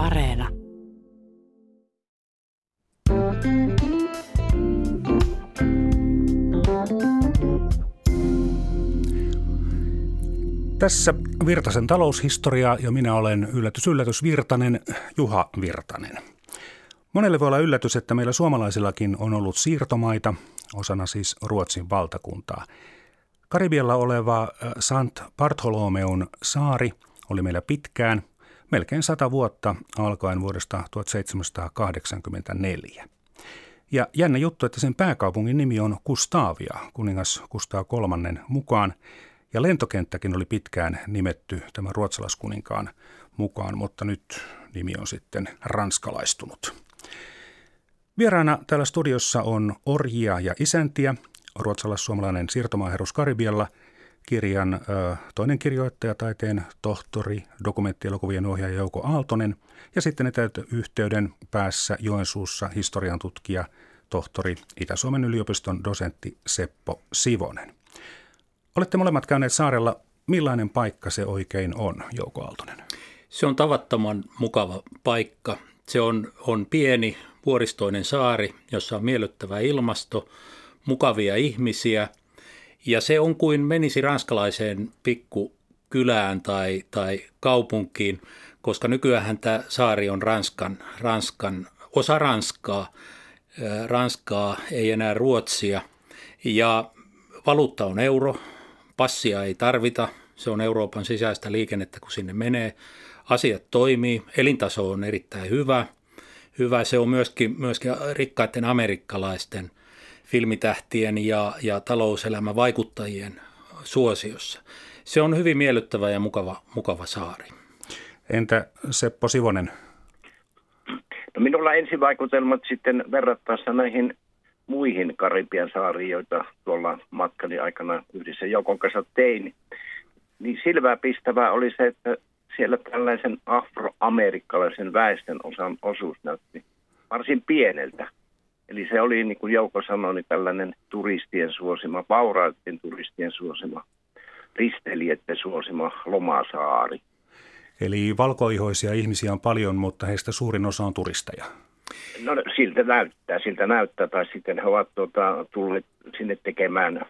Areena. Tässä Virtasen taloushistoria ja minä olen yllätys yllätys Virtanen, Juha Virtanen. Monelle voi olla yllätys, että meillä suomalaisillakin on ollut siirtomaita, osana siis Ruotsin valtakuntaa. Karibialla oleva äh, Sant Bartholomeun saari oli meillä pitkään, melkein sata vuotta alkaen vuodesta 1784. Ja jännä juttu, että sen pääkaupungin nimi on Kustavia, kuningas Kustav kolmannen mukaan. Ja lentokenttäkin oli pitkään nimetty tämän ruotsalaiskuninkaan mukaan, mutta nyt nimi on sitten ranskalaistunut. Vieraana täällä studiossa on orjia ja isäntiä, ruotsalais-suomalainen siirtomaaherus Karibialla, kirjan toinen kirjoittaja, taiteen tohtori, dokumenttielokuvien ohjaaja Jouko Aaltonen ja sitten yhteyden päässä Joensuussa historian tutkija, tohtori Itä-Suomen yliopiston dosentti Seppo Sivonen. Olette molemmat käyneet saarella. Millainen paikka se oikein on, Jouko Aaltonen? Se on tavattoman mukava paikka. Se on, on pieni vuoristoinen saari, jossa on miellyttävä ilmasto, mukavia ihmisiä ja se on kuin menisi ranskalaiseen pikkukylään tai, tai kaupunkiin, koska nykyään tämä saari on Ranskan, Ranskan osa Ranskaa, Ranskaa ei enää Ruotsia. Ja valuutta on euro, passia ei tarvita, se on Euroopan sisäistä liikennettä, kun sinne menee. Asiat toimii, elintaso on erittäin hyvä. Hyvä. Se on myöskin, myöskin rikkaiden amerikkalaisten filmitähtien ja, ja talouselämän vaikuttajien suosiossa. Se on hyvin miellyttävä ja mukava, mukava saari. Entä Seppo Sivonen? No minulla ensivaikutelmat sitten verrattaessa näihin muihin Karibian saariin, joita tuolla matkani aikana yhdessä Joukon kanssa tein, niin silmää pistävää oli se, että siellä tällaisen afroamerikkalaisen väestön osan osuus näytti varsin pieneltä. Eli se oli, niin kuin Jouko sanoi, niin tällainen turistien suosima, vauraiden turistien suosima, risteilijätten suosima lomasaari. Eli valkoihoisia ihmisiä on paljon, mutta heistä suurin osa on turisteja. No siltä näyttää, siltä näyttää, tai sitten he ovat tuota, tulleet sinne tekemään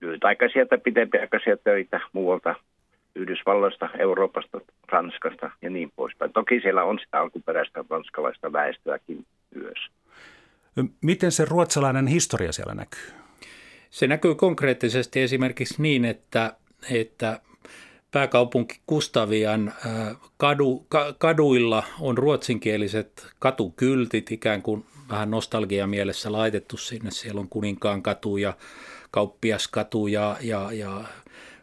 lyhytaikaisia tai pitempiaikaisia töitä muualta Yhdysvalloista, Euroopasta, Ranskasta ja niin poispäin. Toki siellä on sitä alkuperäistä ranskalaista väestöäkin myös. Miten se ruotsalainen historia siellä näkyy? Se näkyy konkreettisesti esimerkiksi niin, että, että pääkaupunki Kustavian äh, kadu, kaduilla on ruotsinkieliset katukyltit, ikään kuin vähän nostalgia mielessä laitettu sinne. Siellä on Kuninkaan katu ja Kauppiaskatu ja, ja, ja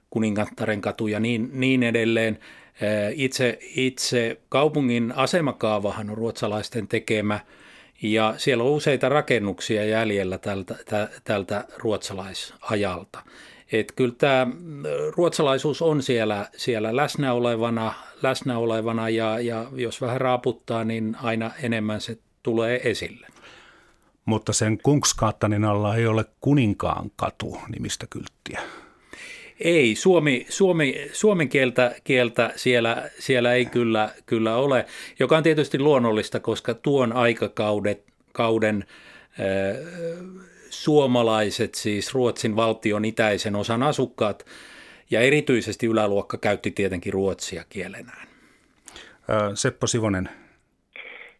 Kuningattaren katu ja niin, niin edelleen. Äh, itse, itse kaupungin asemakaavahan on ruotsalaisten tekemä – ja siellä on useita rakennuksia jäljellä tältä, tältä ruotsalaisajalta. Et kyllä tämä ruotsalaisuus on siellä, siellä läsnä olevana, läsnä olevana ja, ja jos vähän raaputtaa, niin aina enemmän se tulee esille. Mutta sen Kungskaattanin alla ei ole kuninkaan katu nimistä kylttiä. Ei, suomi, suomi, suomen kieltä, kieltä siellä, siellä ei kyllä, kyllä ole, joka on tietysti luonnollista, koska tuon aikakauden kauden, äh, suomalaiset, siis Ruotsin valtion itäisen osan asukkaat ja erityisesti yläluokka käytti tietenkin ruotsia kielenään. Seppo Sivonen.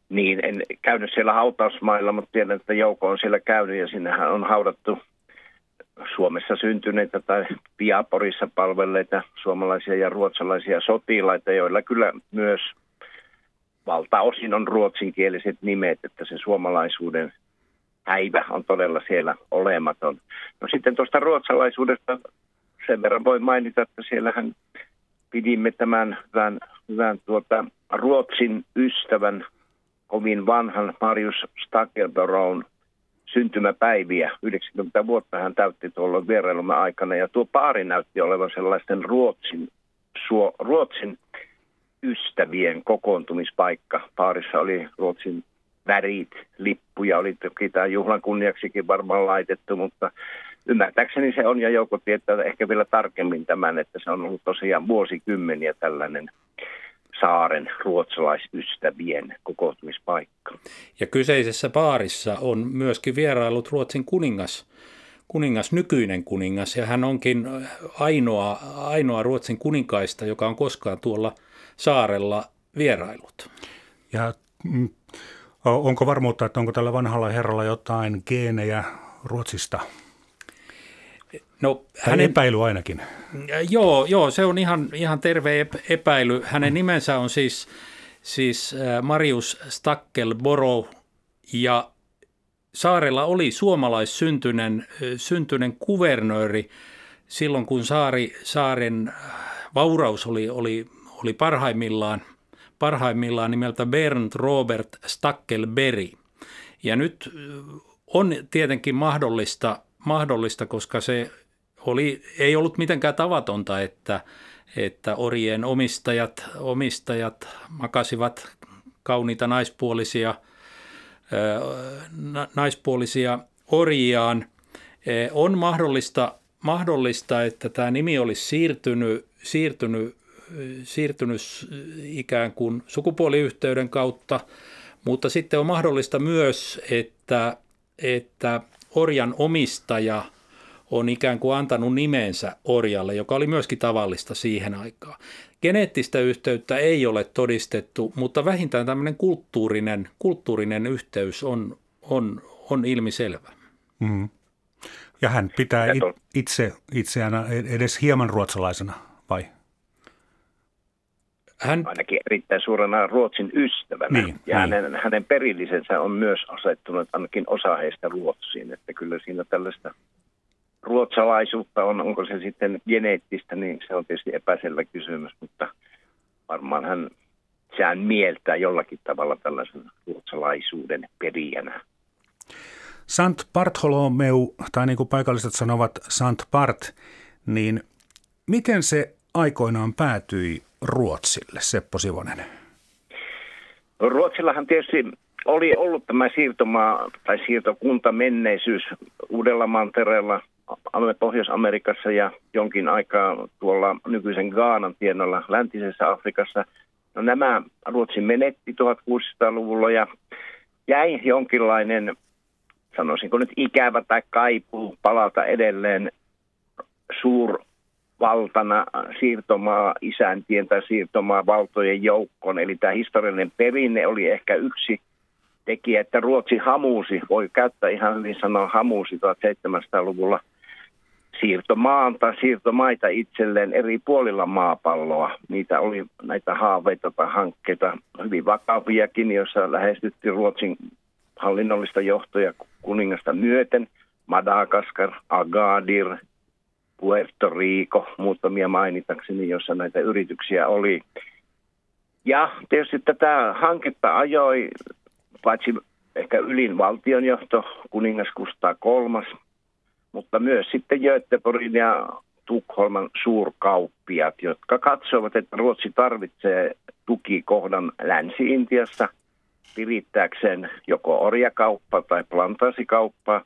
Niin, en käynyt siellä hautausmailla, mutta tiedän, että Jouko on siellä käynyt ja sinnehän on haudattu Suomessa syntyneitä tai Piaporissa palvelleita suomalaisia ja ruotsalaisia sotilaita, joilla kyllä myös valtaosin on ruotsinkieliset nimet, että se suomalaisuuden häivä on todella siellä olematon. No sitten tuosta ruotsalaisuudesta sen verran voi mainita, että siellähän pidimme tämän hyvän, hyvän tuota, Ruotsin ystävän, kovin vanhan Marius Stakelberoun syntymäpäiviä. 90 vuotta hän täytti tuolla vierailumme aikana ja tuo paari näytti olevan sellaisten Ruotsin, suo, Ruotsin ystävien kokoontumispaikka. Paarissa oli Ruotsin värit, lippuja, oli toki tämä juhlan kunniaksikin varmaan laitettu, mutta ymmärtääkseni se on ja joukko tietää ehkä vielä tarkemmin tämän, että se on ollut tosiaan vuosikymmeniä tällainen saaren ruotsalaisystävien kokoontumispaikka. Ja kyseisessä baarissa on myöskin vierailut Ruotsin kuningas, kuningas, nykyinen kuningas, ja hän onkin ainoa, ainoa Ruotsin kuninkaista, joka on koskaan tuolla saarella vierailut. Ja mm, onko varmuutta, että onko tällä vanhalla herralla jotain geenejä Ruotsista? No, hänen, epäily ainakin. Joo, joo, se on ihan, ihan terve epäily. Hänen nimensä on siis, siis äh, Marius Stakkelboro ja saarella oli suomalaissyntyinen syntyinen kuvernööri silloin, kun saari, saaren vauraus oli, oli, oli parhaimmillaan, parhaimmillaan nimeltä Bernd Robert Stackelberg. Ja nyt on tietenkin mahdollista, mahdollista koska se oli, ei ollut mitenkään tavatonta, että, että orien omistajat, omistajat makasivat kauniita naispuolisia, naispuolisia orjiaan. On mahdollista, mahdollista, että tämä nimi olisi siirtynyt, siirtynyt, siirtynyt ikään kuin sukupuoliyhteyden kautta, mutta sitten on mahdollista myös, että, että orjan omistaja – on ikään kuin antanut nimensä orjalle, joka oli myöskin tavallista siihen aikaan. Geneettistä yhteyttä ei ole todistettu, mutta vähintään tämmöinen kulttuurinen, kulttuurinen yhteys on, on, on ilmiselvä. Mm. Ja hän pitää itse, itseään edes hieman ruotsalaisena, vai? Hän... Ainakin erittäin suurena Ruotsin ystävänä. Niin, ja niin. Hänen, hänen perillisensä on myös asettunut ainakin osa heistä Ruotsiin. Että kyllä siinä tällaista ruotsalaisuutta on, onko se sitten geneettistä, niin se on tietysti epäselvä kysymys, mutta varmaan hän sehän mieltää jollakin tavalla tällaisen ruotsalaisuuden perijänä. Sant Bartholomeu, tai niin kuin paikalliset sanovat Sant Bart, niin miten se aikoinaan päätyi Ruotsille, Seppo Sivonen? Ruotsillahan tietysti oli ollut tämä siirtomaa tai siirtokunta menneisyys Uudella mantereella – Pohjois-Amerikassa ja jonkin aikaa tuolla nykyisen Gaanan tienolla läntisessä Afrikassa. No nämä Ruotsi menetti 1600-luvulla ja jäi jonkinlainen, sanoisinko nyt ikävä tai kaipuu palata edelleen suurvaltana siirtomaa isäntien tai siirtomaa valtojen joukkoon. Eli tämä historiallinen perinne oli ehkä yksi tekijä, että Ruotsi hamuusi, voi käyttää ihan hyvin sanoa hamuusi 1700-luvulla – siirtomaan tai siirtomaita itselleen eri puolilla maapalloa. Niitä oli näitä haaveita tai hankkeita hyvin vakaviakin, joissa lähestyttiin Ruotsin hallinnollista johtoja kuningasta myöten. Madagaskar, Agadir, Puerto Rico, muutamia mainitakseni, jossa näitä yrityksiä oli. Ja tietysti tätä hanketta ajoi paitsi ehkä ylin valtionjohto, kuningas Kustaa kolmas, mutta myös sitten Göteborgin ja Tukholman suurkauppiat, jotka katsovat, että Ruotsi tarvitsee tukikohdan Länsi-Intiassa virittääkseen joko orjakauppa tai plantaasikauppaa.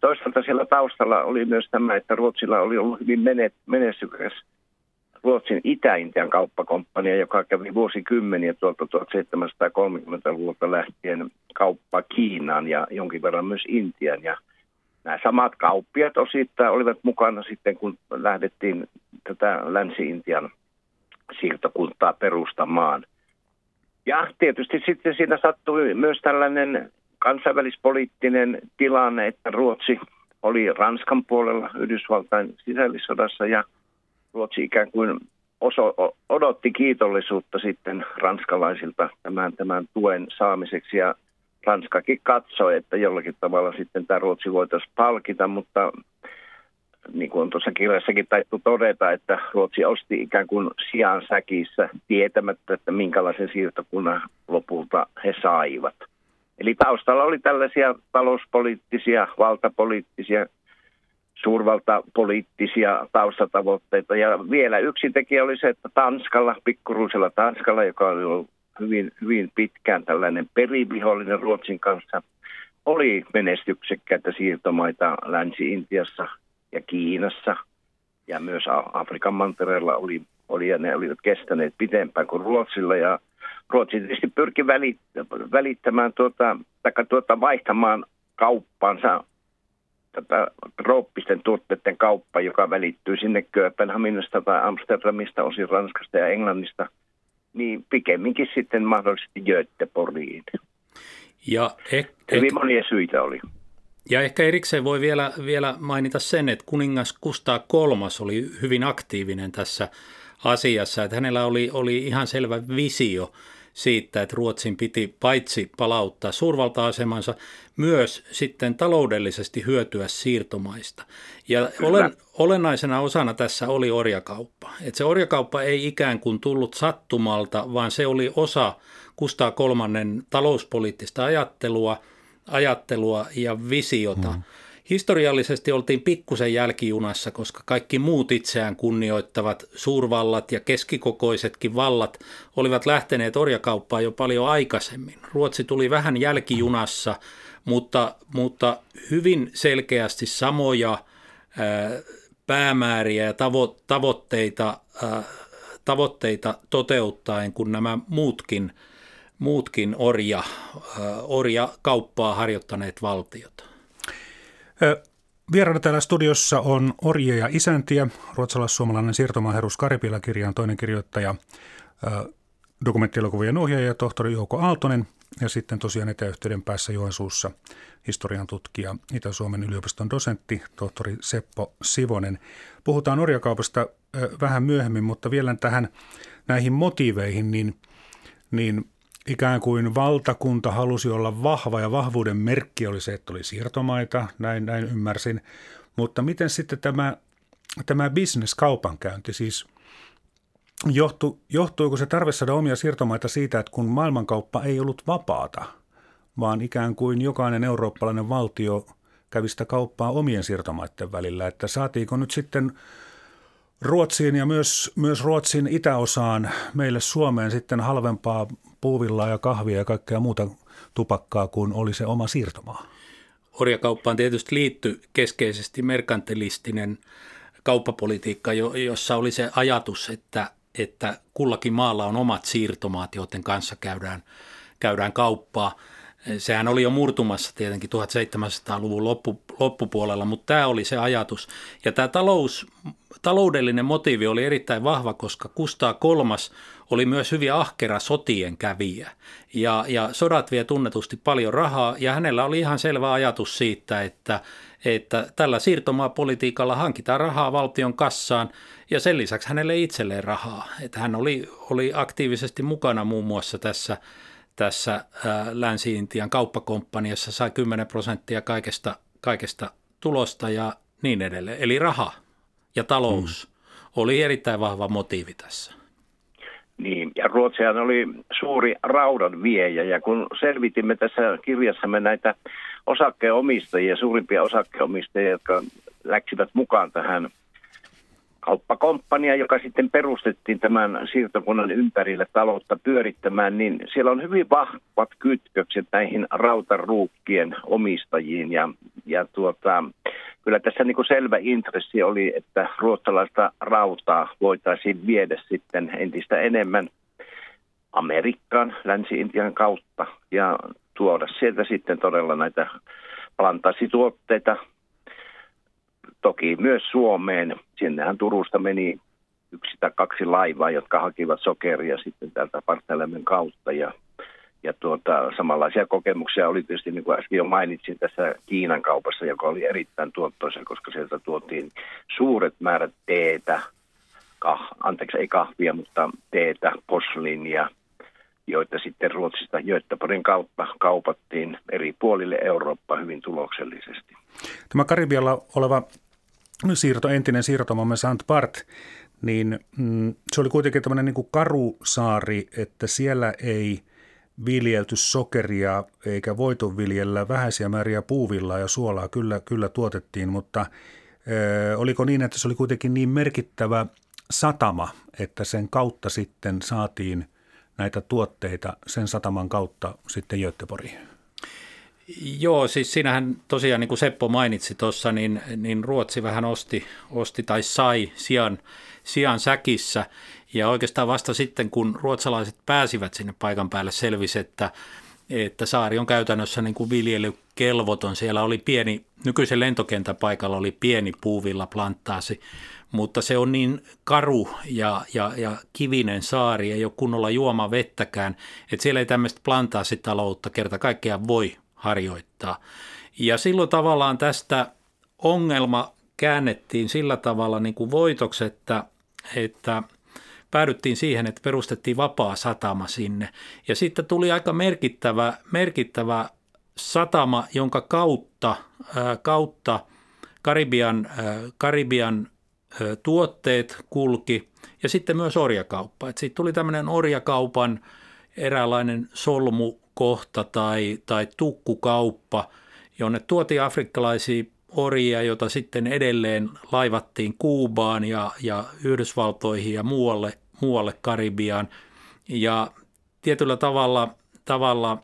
Toisaalta siellä taustalla oli myös tämä, että Ruotsilla oli ollut hyvin menestykäs Ruotsin Itä-Intian kauppakomppania, joka kävi vuosikymmeniä tuolta 1730-luvulta lähtien kauppa Kiinaan ja jonkin verran myös Intian. Ja nämä samat kauppiat osittain olivat mukana sitten, kun lähdettiin tätä Länsi-Intian siirtokuntaa perustamaan. Ja tietysti sitten siinä sattui myös tällainen kansainvälispoliittinen tilanne, että Ruotsi oli Ranskan puolella Yhdysvaltain sisällissodassa ja Ruotsi ikään kuin oso, odotti kiitollisuutta sitten ranskalaisilta tämän, tämän tuen saamiseksi ja Ranskakin katsoi, että jollakin tavalla sitten tämä Ruotsi voitaisiin palkita, mutta niin kuin on tuossa kirjassakin taittu todeta, että Ruotsi osti ikään kuin sijaan säkissä tietämättä, että minkälaisen siirtokunnan lopulta he saivat. Eli taustalla oli tällaisia talouspoliittisia, valtapoliittisia, suurvaltapoliittisia taustatavoitteita. Ja vielä yksi tekijä oli se, että Tanskalla, pikkuruisella Tanskalla, joka oli ollut hyvin, hyvin pitkään tällainen perivihollinen Ruotsin kanssa. Oli menestyksekkäitä siirtomaita Länsi-Intiassa ja Kiinassa. Ja myös Afrikan mantereella oli oli ja ne olivat kestäneet pitempään kuin Ruotsilla. Ja Ruotsi tietysti pyrki välittämään tuota, tuota vaihtamaan kauppansa tätä trooppisten tuotteiden kauppa, joka välittyy sinne Kööpenhaminasta tai Amsterdamista, osin Ranskasta ja Englannista, niin pikemminkin sitten mahdollisesti Göteborgiin. Ja eh, Hyvin monia syitä oli. Ja ehkä erikseen voi vielä, vielä mainita sen, että kuningas Kustaa kolmas oli hyvin aktiivinen tässä asiassa, että hänellä oli, oli ihan selvä visio siitä, että Ruotsin piti paitsi palauttaa suurvalta-asemansa, myös sitten taloudellisesti hyötyä siirtomaista. Ja olen, olennaisena osana tässä oli orjakauppa. Että se orjakauppa ei ikään kuin tullut sattumalta, vaan se oli osa Kustaa kolmannen talouspoliittista ajattelua, ajattelua ja visiota. Mm. Historiallisesti oltiin pikkusen jälkijunassa, koska kaikki muut itseään kunnioittavat suurvallat ja keskikokoisetkin vallat olivat lähteneet orjakauppaan jo paljon aikaisemmin. Ruotsi tuli vähän jälkijunassa, mutta, mutta hyvin selkeästi samoja ää, päämääriä ja tavo, tavoitteita, ää, tavoitteita toteuttaen kuin nämä muutkin, muutkin orja, ää, orjakauppaa harjoittaneet valtiot. Vieraana täällä studiossa on Orje ja isäntiä, ruotsalais-suomalainen siirtomaaherus Karipila kirjan toinen kirjoittaja, dokumenttielokuvien ohjaaja tohtori Jouko Aaltonen ja sitten tosiaan etäyhteyden päässä Joensuussa historian tutkija Itä-Suomen yliopiston dosentti tohtori Seppo Sivonen. Puhutaan orjakaupasta vähän myöhemmin, mutta vielä tähän näihin motiiveihin, niin, niin ikään kuin valtakunta halusi olla vahva ja vahvuuden merkki oli se, että oli siirtomaita, näin, näin ymmärsin. Mutta miten sitten tämä, tämä bisneskaupankäynti, siis johtu, johtuiko se tarve saada omia siirtomaita siitä, että kun maailmankauppa ei ollut vapaata, vaan ikään kuin jokainen eurooppalainen valtio kävi sitä kauppaa omien siirtomaiden välillä, että saatiinko nyt sitten Ruotsiin ja myös, myös Ruotsin itäosaan meille Suomeen sitten halvempaa puuvillaa ja kahvia ja kaikkea muuta tupakkaa kuin oli se oma siirtomaa. Orjakauppaan tietysti liittyy keskeisesti merkantilistinen kauppapolitiikka, jossa oli se ajatus, että, että kullakin maalla on omat siirtomaat, joiden kanssa käydään, käydään kauppaa. Sehän oli jo murtumassa tietenkin 1700-luvun loppu, loppupuolella, mutta tämä oli se ajatus. Ja tämä talous, taloudellinen motiivi oli erittäin vahva, koska Kustaa kolmas oli myös hyvin ahkera sotien kävijä. Ja, ja sodat vie tunnetusti paljon rahaa ja hänellä oli ihan selvä ajatus siitä, että, että tällä siirtomaapolitiikalla hankitaan rahaa valtion kassaan ja sen lisäksi hänelle itselleen rahaa. Että hän oli, oli aktiivisesti mukana muun muassa tässä, tässä Länsi-Intian kauppakomppaniassa, sai 10 prosenttia kaikesta, kaikesta tulosta ja niin edelleen. Eli raha ja talous mm. oli erittäin vahva motiivi tässä. Niin, ja Ruotsihan oli suuri raudan viejä, ja kun selvitimme tässä kirjassamme näitä osakkeenomistajia, suurimpia osakkeenomistajia, jotka läksivät mukaan tähän kauppakomppania, joka sitten perustettiin tämän siirtokunnan ympärille taloutta pyörittämään, niin siellä on hyvin vahvat kytkökset näihin rautaruukkien omistajiin. Ja, ja tuota, kyllä tässä niin kuin selvä intressi oli, että ruotsalaista rautaa voitaisiin viedä sitten entistä enemmän Amerikkaan, Länsi-Intian kautta ja tuoda sieltä sitten todella näitä plantasituotteita, toki myös Suomeen. Sinnehän Turusta meni yksi tai kaksi laivaa, jotka hakivat sokeria sitten täältä Partelemen kautta. Ja, ja tuota, samanlaisia kokemuksia oli tietysti, niin kuin äsken jo mainitsin, tässä Kiinan kaupassa, joka oli erittäin tuottoisa, koska sieltä tuotiin suuret määrät teetä, kah, anteeksi ei kahvia, mutta teetä, poslinia, joita sitten Ruotsista Göteborgin kautta kaupattiin eri puolille Eurooppaa hyvin tuloksellisesti. Tämä Karibialla oleva siirto, entinen siirtomamme St. Bart, niin mm, se oli kuitenkin tämmöinen niin kuin karusaari, että siellä ei viljelty sokeria eikä voitu viljellä vähäisiä määriä puuvillaa ja suolaa kyllä, kyllä tuotettiin, mutta ö, oliko niin, että se oli kuitenkin niin merkittävä satama, että sen kautta sitten saatiin näitä tuotteita sen sataman kautta sitten Göteborgiin? Joo, siis siinähän tosiaan niin kuin Seppo mainitsi tuossa, niin, niin Ruotsi vähän osti, osti tai sai sian, sian säkissä. Ja oikeastaan vasta sitten, kun ruotsalaiset pääsivät sinne paikan päälle, selvisi, että, että saari on käytännössä niin kuin viljelykelvoton. Siellä oli pieni, nykyisen lentokentän paikalla oli pieni puuvilla planttaasi, mutta se on niin karu ja, ja, ja kivinen saari, ei ole kunnolla juoma vettäkään, että siellä ei tämmöistä plantaasitaloutta kerta kaikkiaan voi harjoittaa. Ja silloin tavallaan tästä ongelma käännettiin sillä tavalla niin kuin voitoksi, että, että päädyttiin siihen, että perustettiin vapaa satama sinne. Ja sitten tuli aika merkittävä, merkittävä satama, jonka kautta, ää, kautta Karibian, ää, Karibian ää, tuotteet kulki ja sitten myös orjakauppa. Et siitä tuli tämmöinen orjakaupan eräänlainen solmukohta tai, tai tukkukauppa, jonne tuotiin afrikkalaisia orjia, jota sitten edelleen laivattiin Kuubaan ja, ja Yhdysvaltoihin ja muualle, muualle Karibiaan. Ja tietyllä tavalla, tavalla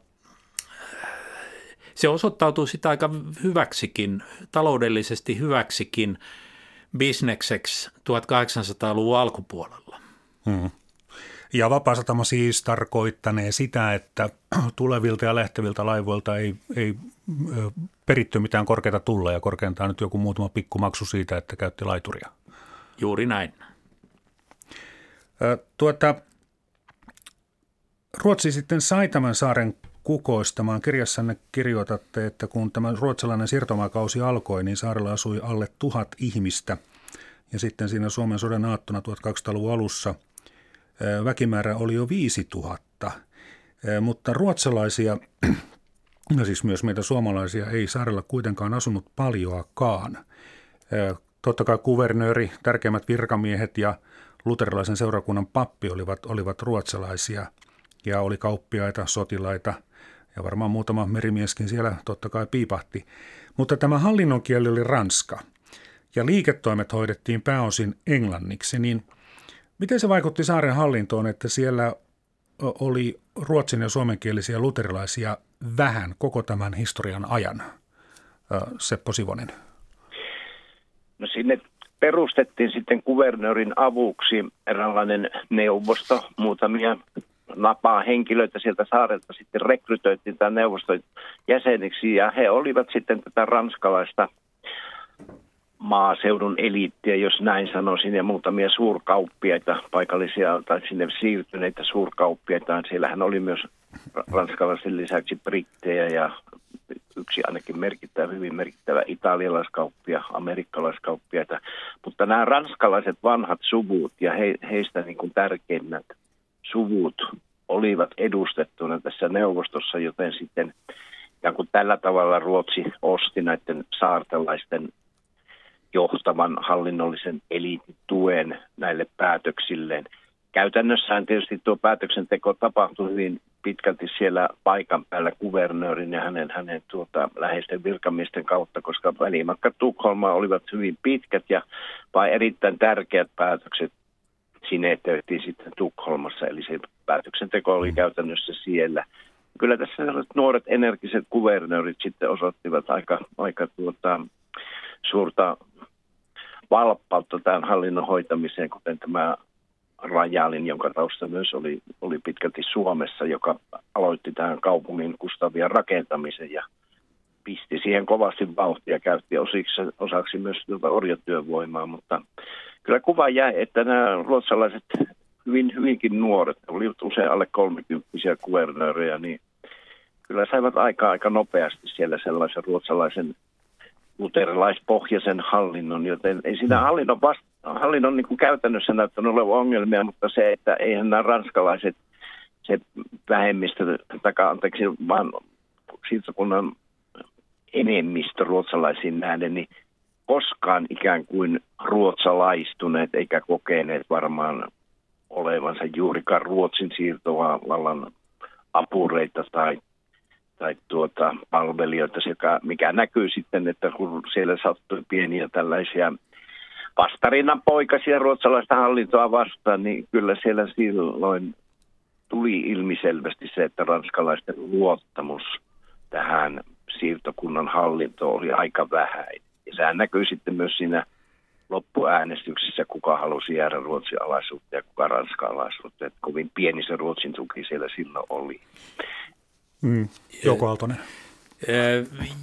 se osoittautuu sitä aika hyväksikin, taloudellisesti hyväksikin bisnekseksi 1800-luvun alkupuolella. Hmm. Ja vapaasatama siis tarkoittanee sitä, että tulevilta ja lähteviltä laivoilta ei, ei peritty mitään korkeita tulleja, korkeintaan nyt joku muutama pikkumaksu siitä, että käytti laituria. Juuri näin. Tuota, Ruotsi sitten sai tämän saaren kukoistamaan. Kirjassanne kirjoitatte, että kun tämä ruotsalainen siirtomaakausi alkoi, niin saarella asui alle tuhat ihmistä. Ja sitten siinä Suomen sodan aattona 1200-luvun alussa väkimäärä oli jo 5000. Mutta ruotsalaisia ja siis myös meitä suomalaisia ei saarella kuitenkaan asunut paljoakaan. Totta kai kuvernööri, tärkeimmät virkamiehet ja luterilaisen seurakunnan pappi olivat, olivat ruotsalaisia ja oli kauppiaita, sotilaita ja varmaan muutama merimieskin siellä totta kai piipahti. Mutta tämä hallinnon kieli oli ranska ja liiketoimet hoidettiin pääosin englanniksi, niin miten se vaikutti saaren hallintoon, että siellä oli ruotsin ja suomenkielisiä luterilaisia vähän koko tämän historian ajan? Seppo Sivonen. No sinne perustettiin sitten kuvernöörin avuksi eräänlainen neuvosto, muutamia napaa henkilöitä sieltä saarelta sitten rekrytoitiin tämän neuvoston jäseniksi ja he olivat sitten tätä ranskalaista maaseudun eliittiä, jos näin sanoisin, ja muutamia suurkauppiaita, paikallisia tai sinne siirtyneitä suurkauppiaita. Siellähän oli myös ranskalaisen lisäksi brittejä ja yksi ainakin merkittävä, hyvin merkittävä italialaiskauppia, amerikkalaiskauppiaita. Mutta nämä ranskalaiset vanhat suvut ja he, heistä niin kuin tärkeimmät suvut olivat edustettuna tässä neuvostossa, joten sitten ja kun tällä tavalla Ruotsi osti näiden saartelaisten johtavan hallinnollisen eliittituen näille päätöksilleen. Käytännössähän tietysti tuo päätöksenteko tapahtui hyvin pitkälti siellä paikan päällä kuvernöörin ja hänen, hänen tuota, läheisten virkamiesten kautta, koska välimatka Tukholma olivat hyvin pitkät ja vai erittäin tärkeät päätökset sinetöitiin sitten Tukholmassa, eli se päätöksenteko oli mm. käytännössä siellä. Kyllä tässä nuoret energiset kuvernöörit sitten osoittivat aika, aika tuota, suurta valppautta tämän hallinnon hoitamiseen, kuten tämä Rajalin, jonka tausta myös oli, oli pitkälti Suomessa, joka aloitti tähän kaupungin Kustavian rakentamisen ja pisti siihen kovasti vauhtia, käytti osiksi, osaksi myös tuota orjatyövoimaa, mutta kyllä kuva jäi, että nämä ruotsalaiset hyvin, hyvinkin nuoret, olivat usein alle kolmikymppisiä kuvernöörejä, niin kyllä saivat aika aika nopeasti siellä sellaisen ruotsalaisen luterilaispohjaisen hallinnon, joten ei siinä mm. hallinnon, vasta, hallinnon niin kuin käytännössä näyttänyt olevan ongelmia, mutta se, että eihän nämä ranskalaiset, se vähemmistö, takaa anteeksi, vaan siirtokunnan enemmistö ruotsalaisiin nähden, niin koskaan ikään kuin ruotsalaistuneet eikä kokeneet varmaan olevansa juurikaan Ruotsin siirtovallan apureita tai tai tuota, palvelijoita, sekä, mikä näkyy sitten, että kun siellä sattui pieniä tällaisia vastarinnan poikasia ruotsalaista hallintoa vastaan, niin kyllä siellä silloin tuli ilmiselvästi se, että ranskalaisten luottamus tähän siirtokunnan hallintoon oli aika vähäinen. Ja sehän näkyy sitten myös siinä loppuäänestyksessä, kuka halusi jäädä Ruotsin alaisuutta ja kuka Ranskan alaisuutta. Että kovin pieni se Ruotsin tuki siellä silloin oli. Mm. Joko Aaltonen?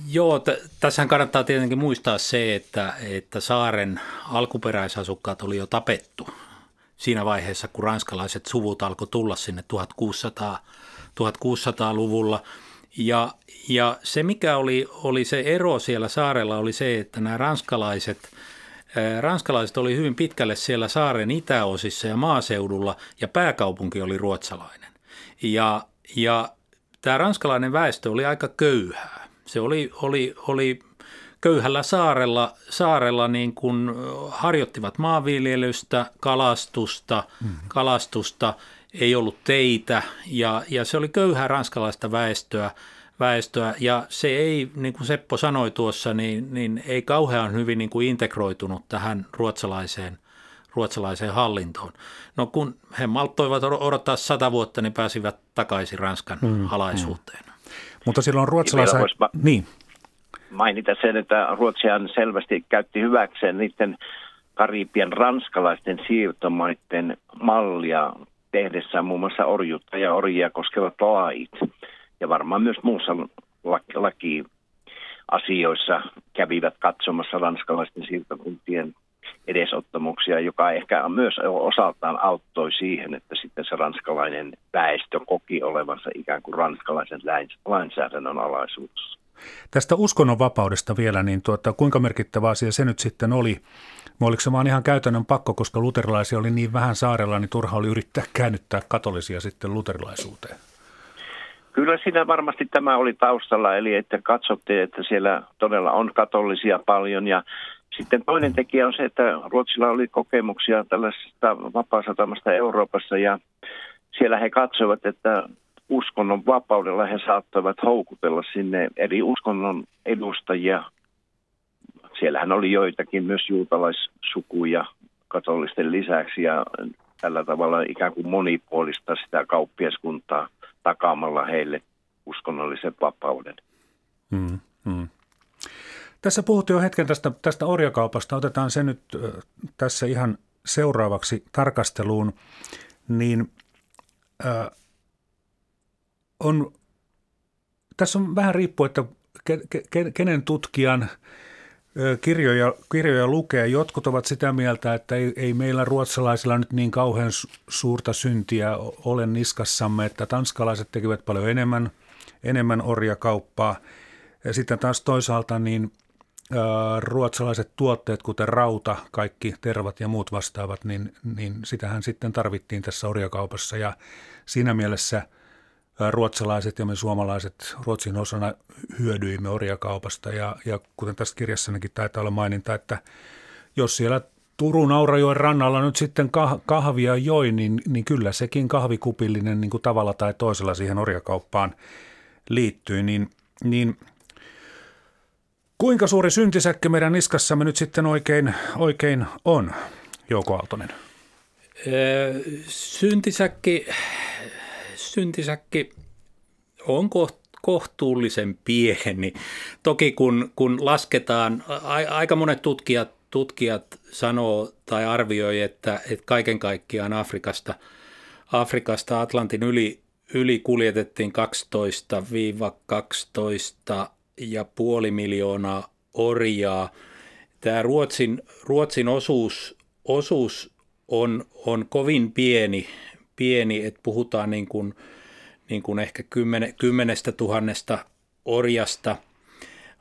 Joo, t- tässähän kannattaa tietenkin muistaa se, että, että saaren alkuperäisasukkaat oli jo tapettu siinä vaiheessa, kun ranskalaiset suvut alkoi tulla sinne 1600, 1600-luvulla. Ja, ja se, mikä oli, oli se ero siellä saarella, oli se, että nämä ranskalaiset, ranskalaiset oli hyvin pitkälle siellä saaren itäosissa ja maaseudulla, ja pääkaupunki oli ruotsalainen. Ja, ja tämä ranskalainen väestö oli aika köyhää. Se oli, oli, oli köyhällä saarella, saarella niin kuin harjoittivat maanviljelystä, kalastusta, mm. kalastusta, ei ollut teitä ja, ja se oli köyhää ranskalaista väestöä, väestöä ja se ei, niin kuin Seppo sanoi tuossa, niin, niin ei kauhean hyvin niin kuin integroitunut tähän ruotsalaiseen – ruotsalaiseen hallintoon. No kun he malttoivat odottaa sata vuotta, niin pääsivät takaisin Ranskan mm, alaisuuteen. Mm. Mutta silloin ruotsalaisen... Niin. Mainita sen, että Ruotsihan selvästi käytti hyväkseen niiden Karibian ranskalaisten siirtomaiden mallia tehdessään muun muassa orjuutta ja orjia koskevat lait. Ja varmaan myös muussa laki, laki asioissa kävivät katsomassa ranskalaisten siirtokuntien edesottamuksia, joka ehkä myös osaltaan auttoi siihen, että sitten se ranskalainen väestö koki olevansa ikään kuin ranskalaisen lainsäädännön alaisuudessa. Tästä uskonnonvapaudesta vielä, niin tuota, kuinka merkittävä asia se nyt sitten oli? Oliko se vaan ihan käytännön pakko, koska luterilaisia oli niin vähän saarella, niin turha oli yrittää käännyttää katolisia sitten luterilaisuuteen? Kyllä siinä varmasti tämä oli taustalla, eli että katsottiin, että siellä todella on katolisia paljon ja sitten toinen tekijä on se, että Ruotsilla oli kokemuksia tällaisesta vapaasatamasta Euroopassa ja siellä he katsoivat, että uskonnon vapaudella he saattoivat houkutella sinne eri uskonnon edustajia. Siellähän oli joitakin myös juutalaissukuja katolisten lisäksi ja tällä tavalla ikään kuin monipuolista sitä kauppiaskuntaa takaamalla heille uskonnollisen vapauden. Hmm, hmm. Tässä puhuttiin jo hetken tästä, tästä orjakaupasta. Otetaan se nyt tässä ihan seuraavaksi tarkasteluun. Niin äh, on, tässä on vähän riippuu, että ke, ke, kenen tutkijan kirjoja, kirjoja lukee. Jotkut ovat sitä mieltä, että ei, ei meillä ruotsalaisilla nyt niin kauhean suurta syntiä ole niskassamme, että tanskalaiset tekivät paljon enemmän, enemmän orjakauppaa. Ja sitten taas toisaalta niin ruotsalaiset tuotteet, kuten rauta, kaikki tervat ja muut vastaavat, niin, niin sitähän sitten tarvittiin tässä orjakaupassa. Ja siinä mielessä ruotsalaiset ja me suomalaiset Ruotsin osana hyödyimme orjakaupasta. Ja, ja kuten tästä kirjassanakin taitaa olla maininta, että jos siellä Turun Aurajoen rannalla nyt sitten kahvia joi, niin, niin kyllä sekin kahvikupillinen niin kuin tavalla tai toisella siihen orjakauppaan liittyy, niin, niin – Kuinka suuri syntisäkki meidän niskassamme nyt sitten oikein, oikein on, Jouko Aaltonen? Syntisäkki, syntisäkki on kohtuullisen pieni. Toki kun, kun lasketaan, aika monet tutkijat, tutkijat sanoo tai arvioi, että, että kaiken kaikkiaan Afrikasta, Afrikasta Atlantin yli, yli kuljetettiin 12-12 ja puoli miljoonaa orjaa. Tämä Ruotsin, Ruotsin osuus, osuus on, on kovin pieni, pieni että puhutaan niin kuin, niin kuin ehkä kymmene, kymmenestä tuhannesta orjasta,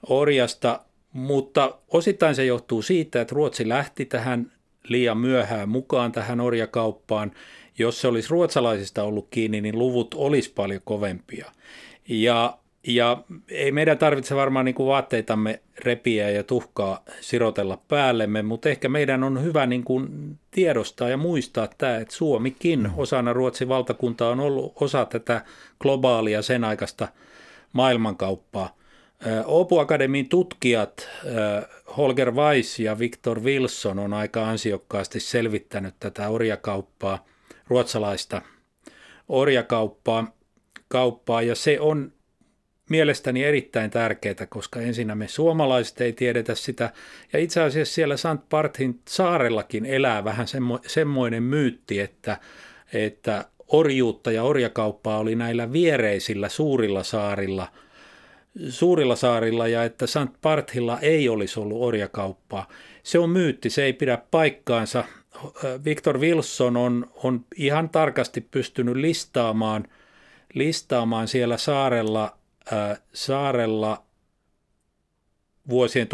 orjasta, mutta osittain se johtuu siitä, että Ruotsi lähti tähän liian myöhään mukaan tähän orjakauppaan. Jos se olisi ruotsalaisista ollut kiinni, niin luvut olisi paljon kovempia. Ja ja ei meidän tarvitse varmaan niin kuin vaatteitamme repiä ja tuhkaa sirotella päällemme, mutta ehkä meidän on hyvä niin kuin tiedostaa ja muistaa tämä, että Suomikin mm. osana Ruotsin valtakuntaa on ollut osa tätä globaalia sen aikaista maailmankauppaa. Opu Akademin tutkijat Holger Weiss ja Victor Wilson on aika ansiokkaasti selvittänyt tätä orjakauppaa, ruotsalaista orjakauppaa, kauppaa, ja se on mielestäni erittäin tärkeää, koska ensinnä me suomalaiset ei tiedetä sitä. Ja itse asiassa siellä St. Parthin saarellakin elää vähän semmo, semmoinen myytti, että, että orjuutta ja orjakauppaa oli näillä viereisillä suurilla saarilla, suurilla saarilla ja että St. Parthilla ei olisi ollut orjakauppaa. Se on myytti, se ei pidä paikkaansa. Victor Wilson on, on ihan tarkasti pystynyt listaamaan, listaamaan siellä saarella saarella vuosien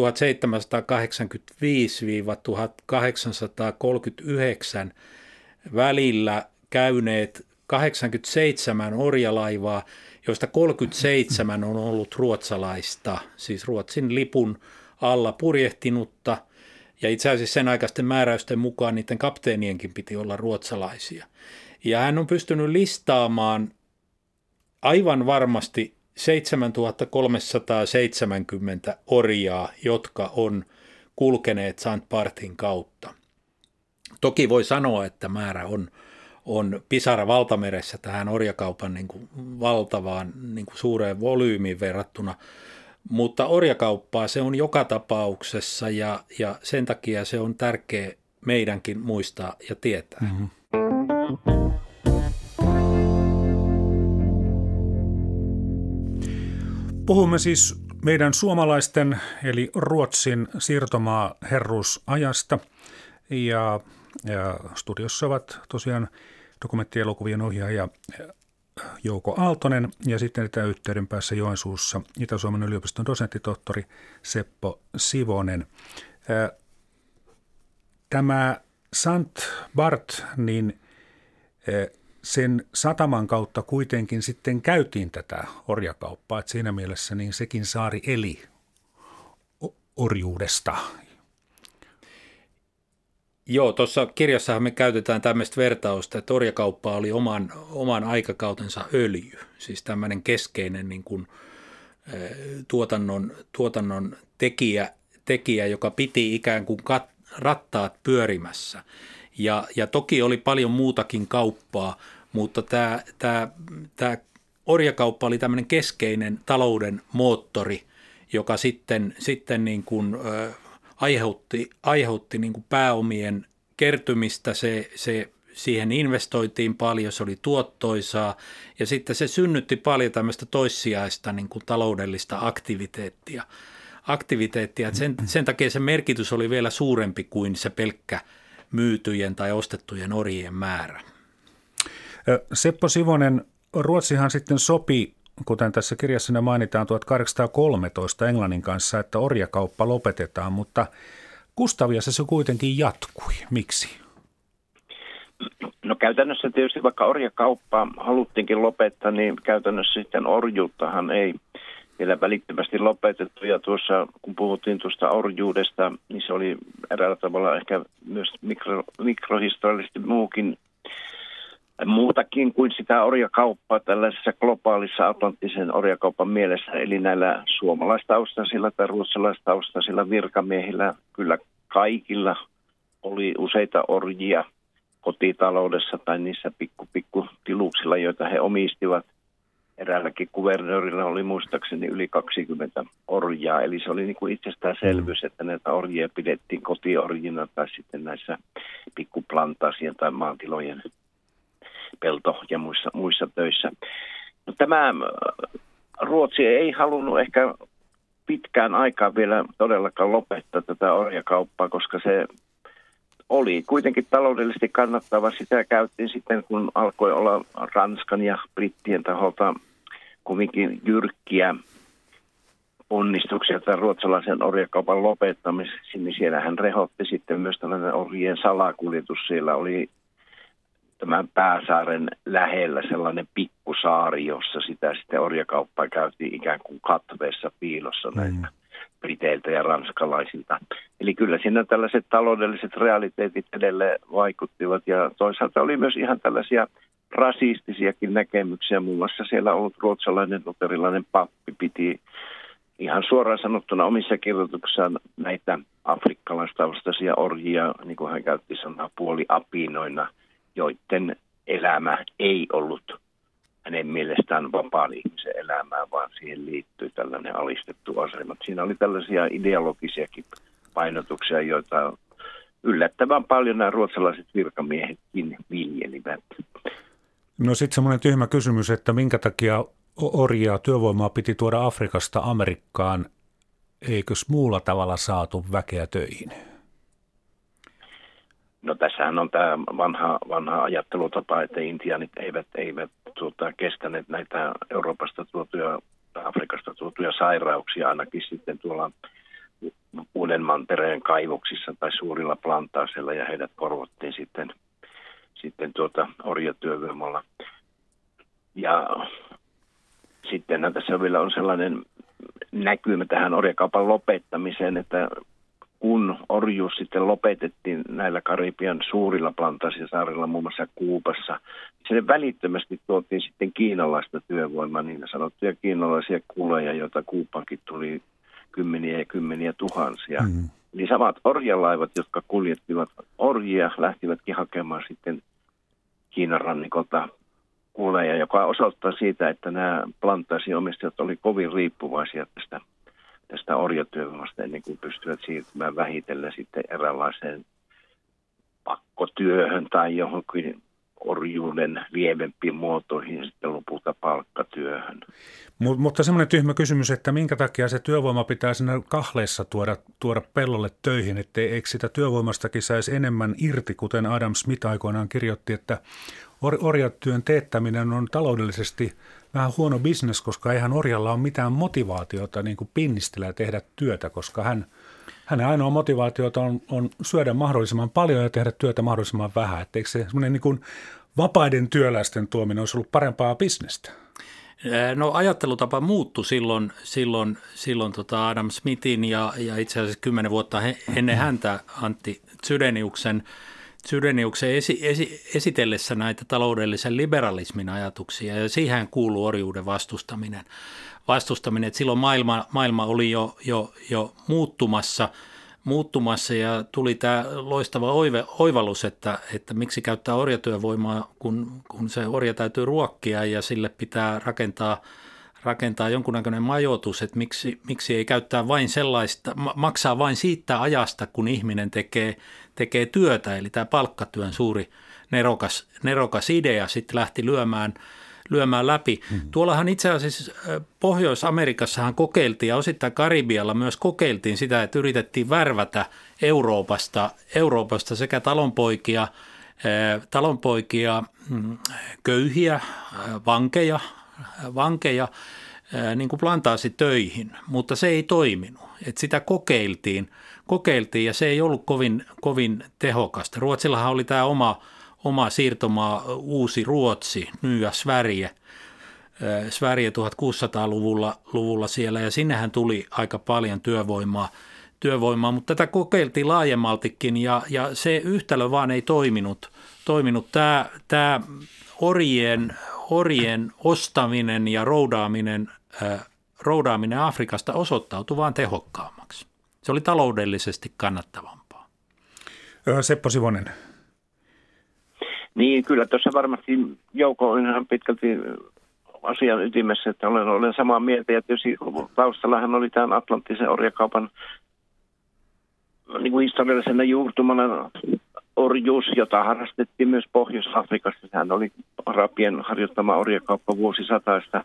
1785-1839 välillä käyneet 87 orjalaivaa, joista 37 on ollut ruotsalaista, siis Ruotsin lipun alla purjehtinutta, ja itse asiassa sen aikaisten määräysten mukaan niiden kapteenienkin piti olla ruotsalaisia. Ja hän on pystynyt listaamaan aivan varmasti 7370 orjaa, jotka on kulkeneet St. Partin kautta. Toki voi sanoa, että määrä on, on pisara valtameressä tähän orjakaupan niin kuin valtavaan niin kuin suureen volyymiin verrattuna, mutta orjakauppaa se on joka tapauksessa ja, ja sen takia se on tärkeä meidänkin muistaa ja tietää. Mm-hmm. Puhumme siis meidän suomalaisten eli Ruotsin siirtomaa herruusajasta ja, ja studiossa ovat tosiaan dokumenttielokuvien ohjaaja Jouko Aaltonen ja sitten tätä yhteyden päässä Joensuussa Itä-Suomen yliopiston dosenttitohtori Seppo Sivonen. Tämä Sant Bart, niin sen sataman kautta kuitenkin sitten käytiin tätä orjakauppaa. Että siinä mielessä niin sekin saari eli orjuudesta. Joo, tuossa kirjassahan me käytetään tämmöistä vertausta, että orjakauppa oli oman, oman aikakautensa öljy, siis tämmöinen keskeinen niin kuin, tuotannon, tuotannon tekijä, tekijä, joka piti ikään kuin kat, rattaat pyörimässä. Ja, ja toki oli paljon muutakin kauppaa, mutta tämä, tämä, tämä orjakauppa oli tämmöinen keskeinen talouden moottori, joka sitten, sitten niin kuin, ö, aiheutti, aiheutti niin kuin pääomien kertymistä, se, se, siihen investoitiin paljon, se oli tuottoisaa ja sitten se synnytti paljon tämmöistä toissijaista niin kuin taloudellista aktiviteettia. aktiviteettia. Sen, sen takia se merkitys oli vielä suurempi kuin se pelkkä myytyjen tai ostettujen orjien määrä. Seppo Sivonen, Ruotsihan sitten sopi, kuten tässä kirjassa mainitaan, 1813 Englannin kanssa, että orjakauppa lopetetaan, mutta Kustaviassa se kuitenkin jatkui. Miksi? No käytännössä tietysti vaikka orjakauppa haluttiinkin lopettaa, niin käytännössä sitten orjuuttahan ei vielä välittömästi lopetettu. Ja tuossa, kun puhuttiin tuosta orjuudesta, niin se oli eräällä tavalla ehkä myös mikro, mikrohistoriallisesti muukin muutakin kuin sitä orjakauppaa tällaisessa globaalissa atlanttisen orjakaupan mielessä. Eli näillä suomalaistaustaisilla tai ruotsalaistaustaisilla virkamiehillä kyllä kaikilla oli useita orjia kotitaloudessa tai niissä pikku, pikku tiluksilla, joita he omistivat. Eräälläkin kuvernöörillä oli muistaakseni yli 20 orjaa, eli se oli niin kuin itsestäänselvyys, mm. että näitä orjia pidettiin kotiorjina tai sitten näissä pikkuplantaasien tai maantilojen pelto- ja muissa, muissa töissä. No, tämä äh, Ruotsi ei halunnut ehkä pitkään aikaa vielä todellakaan lopettaa tätä orjakauppaa, koska se oli kuitenkin taloudellisesti kannattava. Sitä käytiin sitten, kun alkoi olla Ranskan ja Brittien taholta kovinkin jyrkkiä onnistuksia tämän ruotsalaisen orjakaupan lopettamiseksi, niin siellä hän rehotti sitten myös tällainen orjien salakuljetus. Siellä oli tämän pääsaaren lähellä sellainen pikkusaari, jossa sitä sitten orjakauppaa käytiin ikään kuin katveessa piilossa mm. Briteiltä ja ranskalaisilta. Eli kyllä siinä tällaiset taloudelliset realiteetit edelleen vaikuttivat ja toisaalta oli myös ihan tällaisia rasistisiakin näkemyksiä. Muun muassa siellä ollut ruotsalainen luterilainen pappi piti ihan suoraan sanottuna omissa kirjoituksissaan näitä afrikkalaistaustaisia orjia, niin kuin hän käytti sanaa, puoli apinoina – joiden elämä ei ollut hänen mielestään vapaan ihmisen elämään, vaan siihen liittyy tällainen alistettu asema. Siinä oli tällaisia ideologisiakin painotuksia, joita yllättävän paljon nämä ruotsalaiset virkamiehetkin viljelivät. No sitten semmoinen tyhmä kysymys, että minkä takia orjaa työvoimaa piti tuoda Afrikasta Amerikkaan, eikös muulla tavalla saatu väkeä töihin? No tässähän on tämä vanha, vanha ajattelutapa, että intianit eivät, eivät tuota, kestäneet näitä Euroopasta tuotuja, Afrikasta tuotuja sairauksia ainakin sitten tuolla uuden mantereen kaivoksissa tai suurilla plantaaseilla ja heidät korvattiin sitten, sitten tuota orjatyövoimalla. Ja sitten tässä vielä on sellainen näkymä tähän orjakaupan lopettamiseen, että kun orjuus sitten lopetettiin näillä Karibian suurilla plantaasisaarilla, muun muassa Kuupassa, sinne välittömästi tuotiin sitten kiinalaista työvoimaa, niin sanottuja kiinalaisia kuleja, joita Kuupankin tuli kymmeniä ja kymmeniä tuhansia. Mm. Eli samat orjalaivat, jotka kuljettivat orjia, lähtivätkin hakemaan sitten Kiinan rannikolta kuuleja, joka osoittaa siitä, että nämä plantaasiomistajat oli kovin riippuvaisia tästä, tästä orjatyövoimasta ennen kuin pystyvät siirtymään vähitellen sitten eräänlaiseen pakkotyöhön tai johonkin orjuuden lievempiin muotoihin ja sitten lopulta palkkatyöhön. Mut, mutta semmoinen tyhmä kysymys, että minkä takia se työvoima pitää sinne kahleessa tuoda, tuoda pellolle töihin, että eikö sitä työvoimastakin saisi enemmän irti, kuten Adam Smith aikoinaan kirjoitti, että or, orjatyön teettäminen on taloudellisesti vähän huono bisnes, koska eihän orjalla ole mitään motivaatiota niin kuin pinnistellä ja tehdä työtä, koska hän, hänen ainoa motivaatiota on, on syödä mahdollisimman paljon ja tehdä työtä mahdollisimman vähän. Että eikö se semmoinen niin kuin vapaiden työläisten tuominen olisi ollut parempaa bisnestä? No ajattelutapa muuttui silloin, silloin, silloin tota Adam Smithin ja, ja itse asiassa kymmenen vuotta ennen häntä Antti Sydeniuksen – Sydeniuksen esi, esi, esitellessä näitä taloudellisen liberalismin ajatuksia ja siihen kuuluu orjuuden vastustaminen. vastustaminen että silloin maailma, maailma oli jo, jo, jo muuttumassa, muuttumassa ja tuli tämä loistava oive, oivallus, että, että miksi käyttää orjatyövoimaa, kun, kun se orja täytyy ruokkia ja sille pitää rakentaa – rakentaa jonkunnäköinen majoitus, että miksi, miksi ei käyttää vain sellaista, maksaa vain siitä ajasta, kun ihminen tekee, tekee työtä, eli tämä palkkatyön suuri nerokas, nerokas idea sitten lähti lyömään, lyömään läpi. Mm-hmm. Tuollahan itse asiassa Pohjois-Amerikassahan kokeiltiin ja osittain Karibialla myös kokeiltiin sitä, että yritettiin värvätä Euroopasta, Euroopasta sekä talonpoikia, talonpoikia, mm, köyhiä, vankeja, vankeja niin kuin plantaasi töihin, mutta se ei toiminut. Et sitä kokeiltiin, kokeiltiin ja se ei ollut kovin, kovin tehokasta. Ruotsillahan oli tämä oma, oma siirtomaa Uusi Ruotsi, Nya Sverige, Sverige 1600-luvulla luvulla siellä ja sinnehän tuli aika paljon työvoimaa, työvoimaa mutta tätä kokeiltiin laajemmaltikin ja, ja se yhtälö vaan ei toiminut. toiminut. Tämä, tämä orjien, orjien ostaminen ja roudaaminen, äh, roudaaminen Afrikasta osoittautui vain tehokkaammaksi. Se oli taloudellisesti kannattavampaa. Seppo Sivonen. Niin, kyllä tuossa varmasti Jouko on ihan pitkälti asian ytimessä, että olen, olen samaa mieltä. Ja tietysti taustallahan oli tämän Atlanttisen orjakaupan niin kuin historiallisena juurtumana orjuus, jota harrastettiin myös Pohjois-Afrikassa. Sehän oli Arabien harjoittama orjakauppa vuosisataista.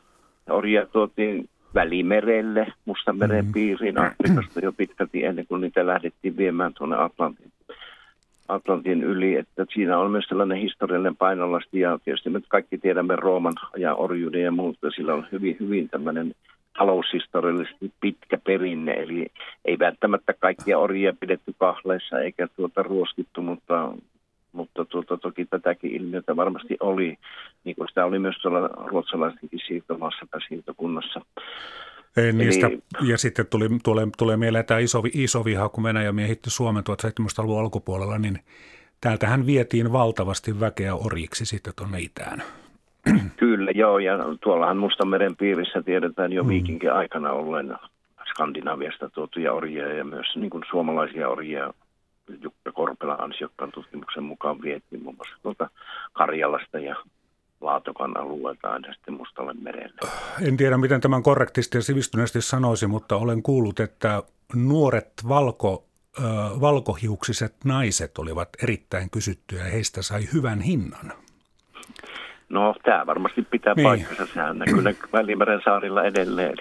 Orjia tuotiin Välimerelle, Mustanmeren mm. piiriin Afrikasta jo pitkälti ennen kuin niitä lähdettiin viemään tuonne Atlantin, Atlantin yli. Että siinä on myös tällainen historiallinen painolasti ja tietysti me kaikki tiedämme Rooman ja orjuuden ja muuta. Sillä on hyvin, hyvin tämmöinen taloushistoriallisesti pitkä perinne, eli ei välttämättä kaikkia orjia pidetty kahleissa eikä tuota ruoskittu, mutta, mutta tuota, toki tätäkin ilmiötä varmasti oli, niin kuin sitä oli myös tuolla ruotsalaisenkin siirtomaassa tai siirtokunnassa. Ei, niistä, Eli, ja sitten tuli, tulee, tulee mieleen tämä iso, iso viha, kun Venäjä miehitti Suomen 1700-luvun alkupuolella, niin täältähän vietiin valtavasti väkeä orjiksi sitten tuonne itään. Kyllä, joo, ja tuollahan Mustanmeren piirissä tiedetään jo mm. viikinkin aikana ollen Skandinaviasta tuotuja orjia ja myös niin kuin suomalaisia orjia Jukka Korpela ansiokkaan tutkimuksen mukaan vietiin muun muassa tuolta Karjalasta ja Laatokan alueelta aina sitten Mustalle merelle. En tiedä, miten tämän korrektisti ja sivistyneesti sanoisi, mutta olen kuullut, että nuoret valko, äh, valkohiuksiset naiset olivat erittäin kysyttyjä ja heistä sai hyvän hinnan. No, tämä varmasti pitää niin. paikkansa. Sehän näkyy Välimeren saarilla edelleen.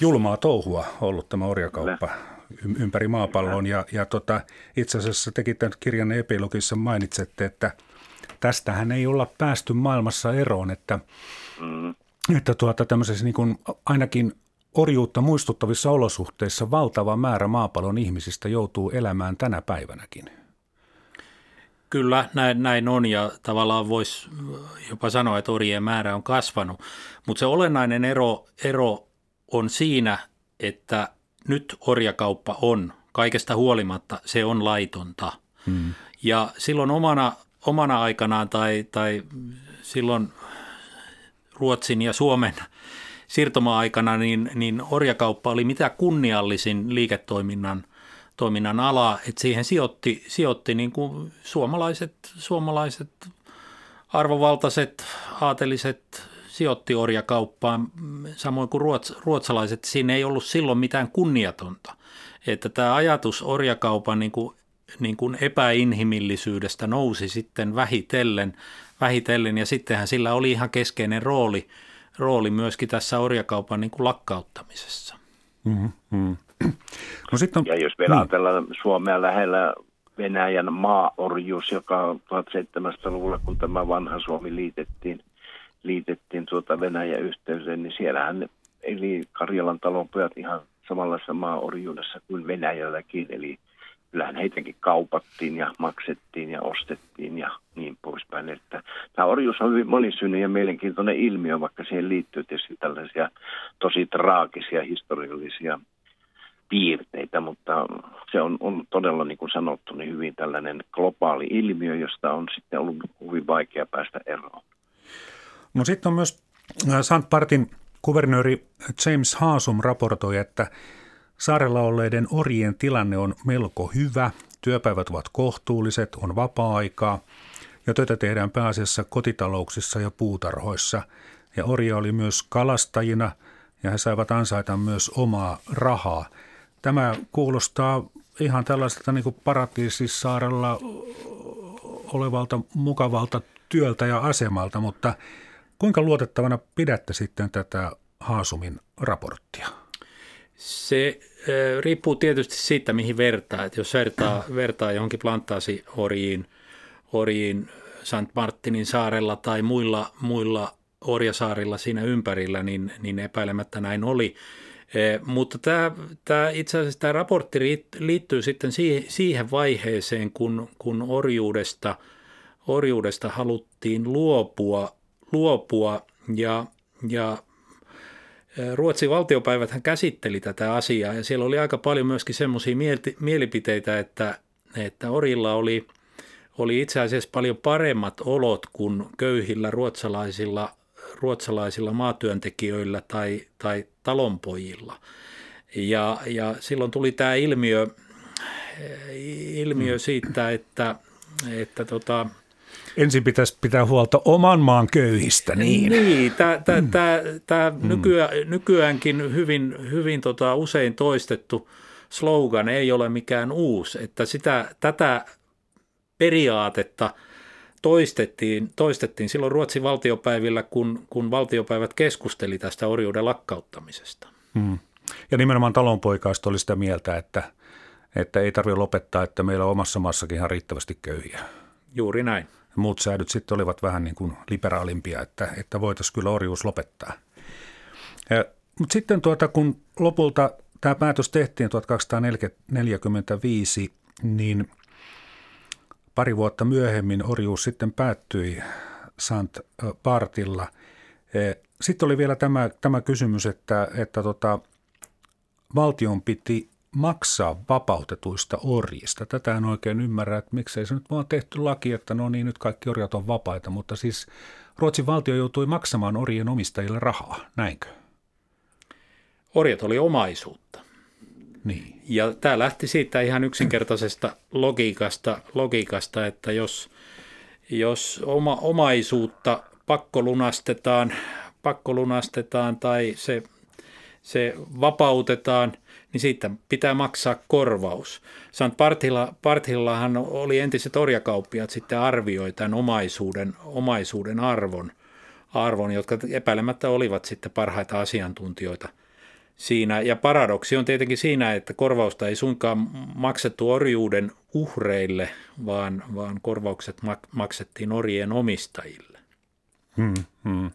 Julmaa touhua ollut tämä orjakauppa ympäri maapallon. Ja, ja tota, itse asiassa tekin tämän kirjan epilogissa mainitsette, että tästähän ei olla päästy maailmassa eroon, että, mm. että tuota, tämmöisessä niin kuin ainakin orjuutta muistuttavissa olosuhteissa valtava määrä maapallon ihmisistä joutuu elämään tänä päivänäkin. Kyllä, näin, näin on ja tavallaan voisi jopa sanoa, että orjien määrä on kasvanut. Mutta se olennainen ero, ero on siinä, että nyt orjakauppa on, kaikesta huolimatta se on laitonta. Hmm. Ja silloin omana, omana aikanaan tai, tai silloin Ruotsin ja Suomen siirtoma-aikana, niin, niin orjakauppa oli mitä kunniallisin liiketoiminnan – toiminnan ala, että siihen sijoitti, sijoitti niin kuin suomalaiset, suomalaiset arvovaltaiset aateliset sijoitti orjakauppaan, samoin kuin ruots, ruotsalaiset. Siinä ei ollut silloin mitään kunniatonta. Että tämä ajatus orjakaupan niin kuin, niin kuin epäinhimillisyydestä nousi sitten vähitellen, vähitellen ja sittenhän sillä oli ihan keskeinen rooli, rooli myöskin tässä orjakaupan niin kuin lakkauttamisessa. Mm-hmm. No sitten on, ja jos vielä niin. ajatellaan Suomea lähellä Venäjän maaorjuus, joka 1700-luvulla, kun tämä vanha Suomi liitettiin, liitettiin tuota Venäjän yhteyteen, niin siellähän eli Karjalan talonpojat ihan samanlaisessa maaorjuudessa kuin Venäjälläkin. Eli kyllähän heitäkin kaupattiin ja maksettiin ja ostettiin ja niin poispäin. Että tämä orjuus on hyvin monisyinen ja mielenkiintoinen ilmiö, vaikka siihen liittyy tietysti tällaisia tosi traagisia historiallisia piirteitä, mutta se on, on todella, niin kuin sanottu, niin hyvin tällainen globaali ilmiö, josta on sitten ollut hyvin vaikea päästä eroon. No sitten on myös äh, St. Partin kuvernööri James Haasum raportoi, että saarella olleiden orjien tilanne on melko hyvä, työpäivät ovat kohtuulliset, on vapaa-aikaa ja töitä tehdään pääasiassa kotitalouksissa ja puutarhoissa. Ja orja oli myös kalastajina ja he saivat ansaita myös omaa rahaa – Tämä kuulostaa ihan tällaiselta niin Paratiisissaarella olevalta mukavalta työltä ja asemalta, mutta kuinka luotettavana pidätte sitten tätä Haasumin raporttia? Se äh, riippuu tietysti siitä, mihin vertaa. Et jos vertaa, vertaa johonkin plantaasiorjiin orjiin St. Martinin saarella tai muilla, muilla orjasaarilla siinä ympärillä, niin, niin epäilemättä näin oli. E, mutta tämä, tämä, itse asiassa tämä raportti liittyy sitten siihen vaiheeseen, kun, kun orjuudesta, orjuudesta haluttiin luopua, luopua. Ja, ja e, Ruotsin valtiopäivät käsitteli tätä asiaa. Ja siellä oli aika paljon myöskin semmoisia mielipiteitä, että, että orilla oli, oli itse asiassa paljon paremmat olot kuin köyhillä ruotsalaisilla ruotsalaisilla maatyöntekijöillä tai, tai talonpojilla. Ja, ja silloin tuli tämä ilmiö, ilmiö mm. siitä, että, että tota, Ensin pitäisi pitää huolta oman maan köyhistä, niin. Niin, tämä mm. nykyään, nykyäänkin hyvin, hyvin tota usein toistettu slogan ei ole mikään uusi, että sitä, tätä periaatetta – toistettiin, toistettiin silloin Ruotsin valtiopäivillä, kun, kun valtiopäivät keskusteli tästä orjuuden lakkauttamisesta. Hmm. Ja nimenomaan talonpoikaiset oli sitä mieltä, että, että ei tarvitse lopettaa, että meillä on omassa maassakin ihan riittävästi köyhiä. Juuri näin. Muut säädöt sitten olivat vähän niin kuin liberaalimpia, että, että voitaisiin kyllä orjuus lopettaa. Mutta sitten tuota, kun lopulta tämä päätös tehtiin 1245, niin – Pari vuotta myöhemmin orjuus sitten päättyi Sant Partilla. E, sitten oli vielä tämä, tämä kysymys, että, että tota, valtion piti maksaa vapautetuista orjista. Tätä en oikein ymmärrä, että miksei se nyt vaan tehty laki, että no niin, nyt kaikki orjat on vapaita, mutta siis Ruotsin valtio joutui maksamaan orjien omistajille rahaa, näinkö? Orjat oli omaisuutta. Niin. Ja tämä lähti siitä ihan yksinkertaisesta logiikasta, logiikasta että jos, jos oma, omaisuutta pakkolunastetaan, pakkolunastetaan tai se, se vapautetaan, niin siitä pitää maksaa korvaus. Sant Partilla, Partillahan oli entiset orjakauppiat sitten arvioi tämän omaisuuden, omaisuuden arvon, arvon, jotka epäilemättä olivat sitten parhaita asiantuntijoita – siinä. Ja paradoksi on tietenkin siinä, että korvausta ei suinkaan maksettu orjuuden uhreille, vaan, vaan korvaukset mak- maksettiin orjien omistajille. Hmm, hmm.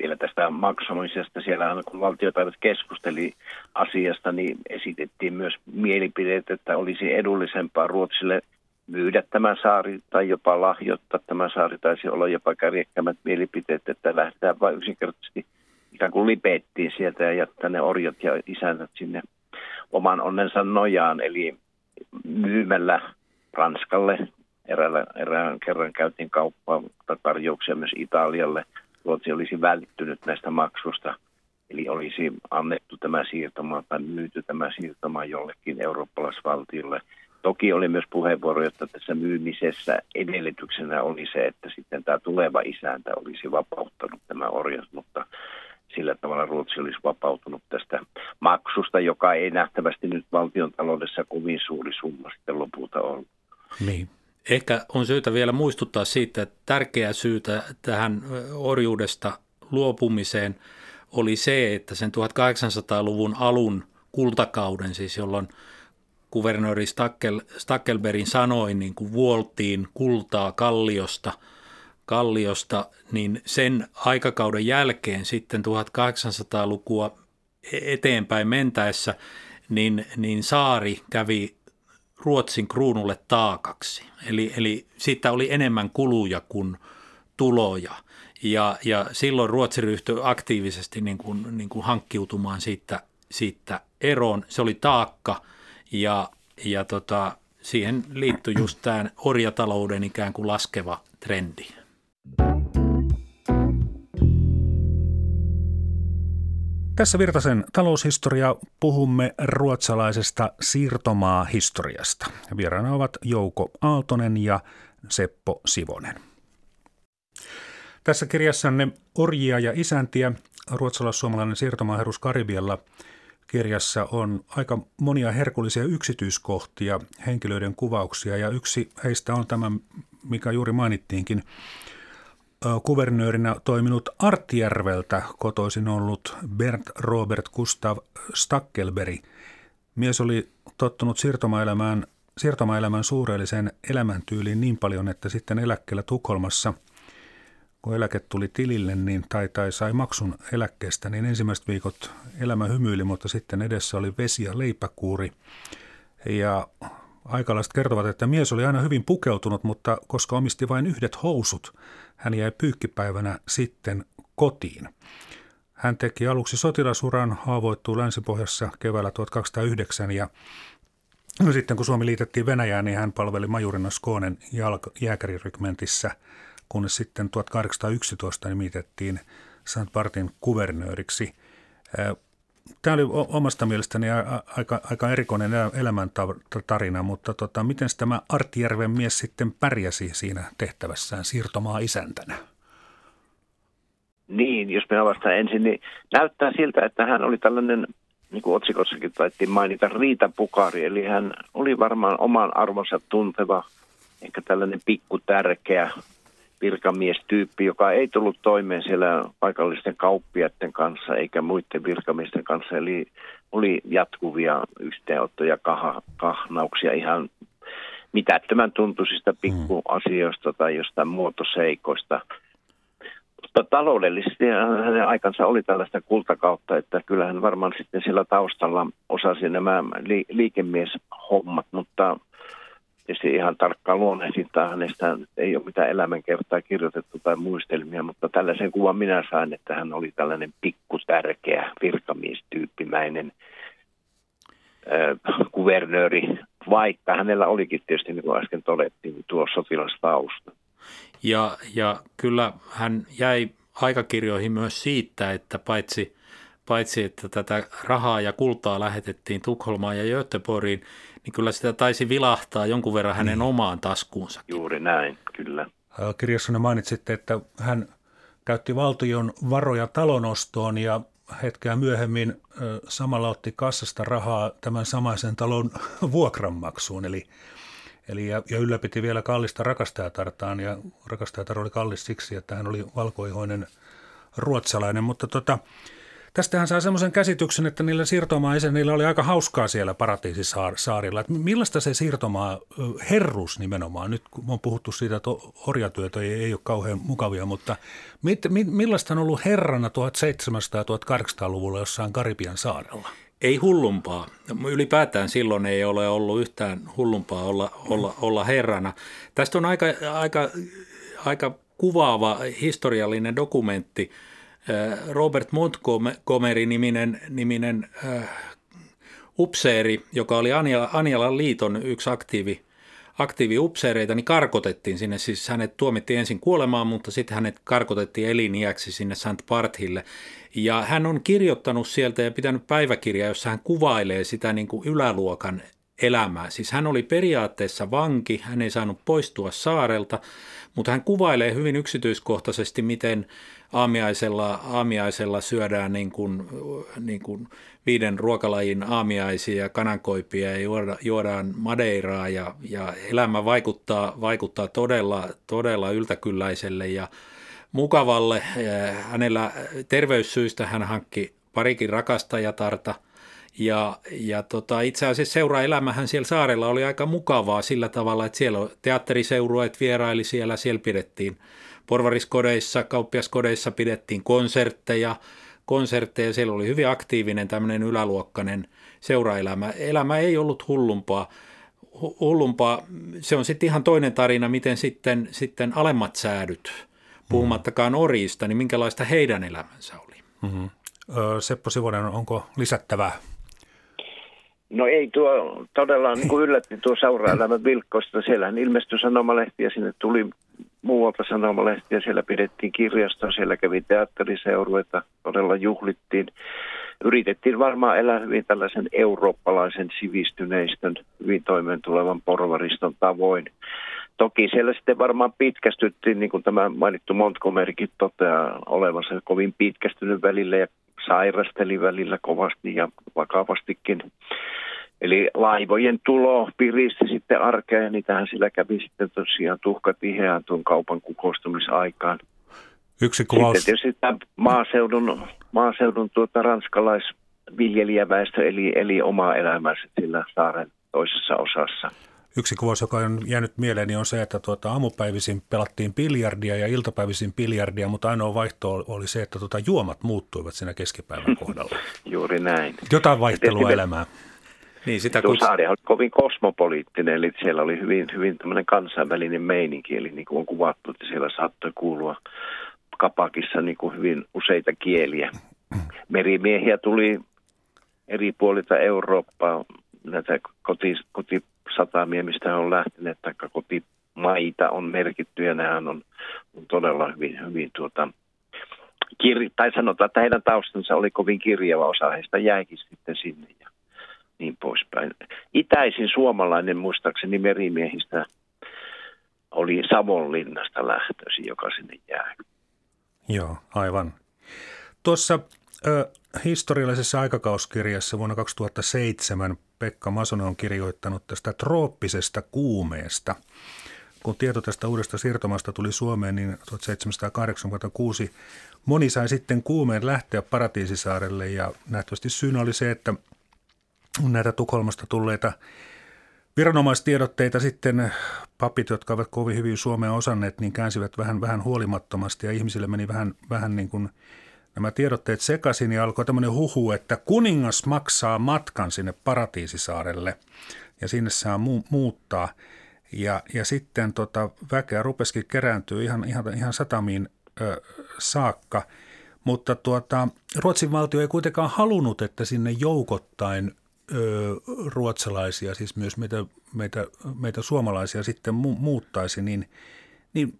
Vielä tästä maksamisesta, siellä kun valtiopäivät keskusteli asiasta, niin esitettiin myös mielipiteet, että olisi edullisempaa Ruotsille myydä tämä saari tai jopa lahjoittaa tämä saari. Taisi olla jopa kärjekkämät mielipiteet, että lähdetään vain yksinkertaisesti ikään kuin lipettiin sieltä ja jättää ne orjat ja isännät sinne oman onnensa nojaan. Eli myymällä Ranskalle, eräällä, erään kerran käytiin kauppaa tai tarjouksia myös Italialle. Ruotsi olisi välittynyt näistä maksusta, eli olisi annettu tämä siirtoma tai myyty tämä siirtoma jollekin eurooppalaisvaltiolle. Toki oli myös puheenvuoro, että tässä myymisessä edellytyksenä oli se, että sitten tämä tuleva isäntä olisi vapauttanut tämä orjat, mutta sillä tavalla Ruotsi olisi vapautunut tästä maksusta, joka ei nähtävästi nyt valtion taloudessa kovin suuri summa sitten lopulta on. Niin. Ehkä on syytä vielä muistuttaa siitä, että tärkeä syytä tähän orjuudesta luopumiseen oli se, että sen 1800-luvun alun kultakauden, siis jolloin kuvernööri Stackel, Stackelberin niin kuin vuoltiin kultaa kalliosta – kalliosta, niin sen aikakauden jälkeen sitten 1800-lukua eteenpäin mentäessä, niin, niin saari kävi Ruotsin kruunulle taakaksi. Eli, eli siitä oli enemmän kuluja kuin tuloja. Ja, ja silloin Ruotsi ryhtyi aktiivisesti niin kuin, niin kuin hankkiutumaan siitä, siitä eroon. Se oli taakka ja, ja tota, siihen liittyi just tämä orjatalouden ikään kuin laskeva trendi. Tässä Virtasen taloushistoria puhumme ruotsalaisesta siirtomaa-historiasta. Vieraana ovat Jouko Aaltonen ja Seppo Sivonen. Tässä kirjassanne Orjia ja isäntiä, ruotsalais-suomalainen siirtomaaherus Karibialla kirjassa on aika monia herkullisia yksityiskohtia, henkilöiden kuvauksia ja yksi heistä on tämä, mikä juuri mainittiinkin, kuvernöörinä toiminut Artjärveltä kotoisin ollut Bernd Robert Gustav Stackelberg. Mies oli tottunut siirtomaelämään, siirtomaelämän suureelliseen elämäntyyliin niin paljon, että sitten eläkkeellä Tukholmassa, kun eläke tuli tilille niin, tai, tai sai maksun eläkkeestä, niin ensimmäiset viikot elämä hymyili, mutta sitten edessä oli vesi- ja leipäkuuri. Ja aikalaiset kertovat, että mies oli aina hyvin pukeutunut, mutta koska omisti vain yhdet housut, hän jäi pyykkipäivänä sitten kotiin. Hän teki aluksi sotilasuran, haavoittui Länsipohjassa keväällä 1209 ja no sitten kun Suomi liitettiin Venäjään, niin hän palveli majurina Skoonen jääkärirykmentissä, kunnes sitten 1811 nimitettiin St. Partin kuvernööriksi. Tämä oli omasta mielestäni aika, aika erikoinen elämäntarina, mutta tota, miten tämä Artjärven mies sitten pärjäsi siinä tehtävässään siirtomaa isäntänä? Niin, jos me avastaan ensin, niin näyttää siltä, että hän oli tällainen, niin kuin otsikossakin taittiin mainita, Riita Pukari, eli hän oli varmaan oman arvonsa tunteva, ehkä tällainen pikku tärkeä virkamiestyyppi, joka ei tullut toimeen siellä paikallisten kauppiaiden kanssa eikä muiden virkamiesten kanssa. Eli oli jatkuvia yhteenottoja, kah- kahnauksia ihan mitättömän tuntuisista pikkuasioista tai jostain muotoseikoista. Mutta taloudellisesti hänen aikansa oli tällaista kultakautta, että kyllähän varmaan sitten sillä taustalla osasi nämä li- liikemieshommat, mutta tietysti ihan tarkkaa luonnehdintaa hänestä ei ole mitään elämänkertaa kirjoitettu tai muistelmia, mutta tällaisen kuvan minä sain, että hän oli tällainen pikkutärkeä virkamiestyyppimäinen äh, kuvernööri, vaikka hänellä olikin tietysti, niin kuin äsken todettiin, tuo sotilastausta. Ja, ja kyllä hän jäi aikakirjoihin myös siitä, että paitsi paitsi että tätä rahaa ja kultaa lähetettiin Tukholmaan ja Göteborgiin, niin kyllä sitä taisi vilahtaa jonkun verran hänen niin. omaan taskuunsa. Juuri näin, kyllä. Kirjassanne mainitsitte, että hän käytti valtion varoja talonostoon ja hetkeä myöhemmin samalla otti kassasta rahaa tämän samaisen talon vuokranmaksuun. Eli, eli ja, ja ylläpiti vielä kallista rakastajatartaan ja rakastajatar oli kallis siksi, että hän oli valkoihoinen ruotsalainen. Mutta tota, Tästähän saa semmoisen käsityksen, että niillä siirtomaa niillä oli aika hauskaa siellä paratiisisaarilla. Että millaista se siirtomaa herrus nimenomaan, nyt kun on puhuttu siitä, että orjatyötä ei, ei ole kauhean mukavia, mutta mit, mit, millaista on ollut herrana 1700- ja 1800-luvulla jossain Karibian saarella? Ei hullumpaa. Ylipäätään silloin ei ole ollut yhtään hullumpaa olla, olla, olla herrana. Tästä on aika, aika, aika kuvaava historiallinen dokumentti – Robert Montgomery-niminen niminen, äh, upseeri, joka oli Anjalan liiton yksi aktiivi, aktiivi upseereita, niin karkotettiin sinne. Siis hänet tuomittiin ensin kuolemaan, mutta sitten hänet karkotettiin eliniäksi sinne St. Parthille. Ja hän on kirjoittanut sieltä ja pitänyt päiväkirjaa, jossa hän kuvailee sitä niin kuin yläluokan elämää. Siis hän oli periaatteessa vanki, hän ei saanut poistua saarelta, mutta hän kuvailee hyvin yksityiskohtaisesti, miten aamiaisella, aamiaisella syödään niin kuin, niin kuin viiden ruokalajin aamiaisia, kanankoipia ja juoda, juodaan madeiraa ja, ja elämä vaikuttaa, vaikuttaa todella, todella yltäkylläiselle ja mukavalle. Hänellä terveyssyistä hän hankki parikin rakastajatarta – ja, ja tota, itse asiassa seuraelämähän siellä saarella oli aika mukavaa sillä tavalla, että siellä teatteriseurueet vieraili siellä, siellä pidettiin porvariskodeissa, kauppiaskodeissa pidettiin konsertteja, konsertteja, siellä oli hyvin aktiivinen tämmöinen yläluokkainen seuraelämä. Elämä ei ollut hullumpaa, hullumpaa. Se on sitten ihan toinen tarina, miten sitten, sitten alemmat säädyt, puhumattakaan orista, niin minkälaista heidän elämänsä oli. Mm-hmm. Seppo Sivonen, onko lisättävää? No ei tuo todella niin kuin yllätti tuo seura-elämä Vilkkosta. Siellähän ilmestyi ja sinne tuli muualta sanomalehti ja siellä pidettiin kirjastoa, siellä kävi teatteriseurueita, todella juhlittiin. Yritettiin varmaan elää hyvin tällaisen eurooppalaisen sivistyneistön, hyvin toimeen tulevan porvariston tavoin. Toki siellä sitten varmaan pitkästyttiin, niin kuin tämä mainittu Montgomerykin toteaa, olevansa kovin pitkästynyt välillä ja sairasteli välillä kovasti ja vakavastikin. Eli laivojen tulo piristi sitten arkea ja niitähän sillä kävi sitten tosiaan tuhka tiheään tuon kaupan kukoistumisaikaan. Yksi kuvaus. Sitten tietysti tämä maaseudun, maaseudun tuota ranskalaisviljelijäväestö eli, eli omaa elämänsä sillä saaren toisessa osassa. Yksi kuvaus, joka on jäänyt mieleeni, on se, että tuota, aamupäivisin pelattiin biljardia ja iltapäivisin biljardia, mutta ainoa vaihto oli se, että tuota, juomat muuttuivat siinä keskipäivän kohdalla. Juuri näin. Jotain vaihtelua elämään. Niin, sitä kun... Saari oli kovin kosmopoliittinen, eli siellä oli hyvin, hyvin tämmöinen kansainvälinen meininki, eli niin kuin on kuvattu, että siellä saattoi kuulua kapakissa niin kuin hyvin useita kieliä. Merimiehiä tuli eri puolilta Eurooppaa, näitä koti, kotisatamia, mistä on lähteneet, tai kotimaita on merkitty, ja nehän on, on todella hyvin, hyvin tuota, kir- tai sanotaan, että heidän taustansa oli kovin kirjava osa, heistä jäikin sitten sinne. Ja niin poispäin. Itäisin suomalainen muistaakseni merimiehistä oli Savonlinnasta lähtöisin, joka sinne jää. Joo, aivan. Tuossa ö, historiallisessa aikakauskirjassa vuonna 2007 Pekka Masonen on kirjoittanut tästä trooppisesta kuumeesta. Kun tieto tästä uudesta siirtomasta tuli Suomeen, niin 1786 moni sai sitten kuumeen lähteä Paratiisisaarelle ja nähtävästi syynä oli se, että näitä Tukholmasta tulleita viranomaistiedotteita sitten papit, jotka ovat kovin hyvin Suomea osanneet, niin käänsivät vähän, vähän huolimattomasti ja ihmisille meni vähän, vähän niin kuin nämä tiedotteet sekaisin ja alkoi tämmöinen huhu, että kuningas maksaa matkan sinne Paratiisisaarelle ja sinne saa mu- muuttaa. Ja, ja sitten tota, väkeä rupesikin kerääntyä ihan, ihan, ihan satamiin ö, saakka. Mutta tuota, Ruotsin valtio ei kuitenkaan halunnut, että sinne joukottain ö, ruotsalaisia, siis myös meitä, meitä, meitä suomalaisia sitten mu- muuttaisi, niin, niin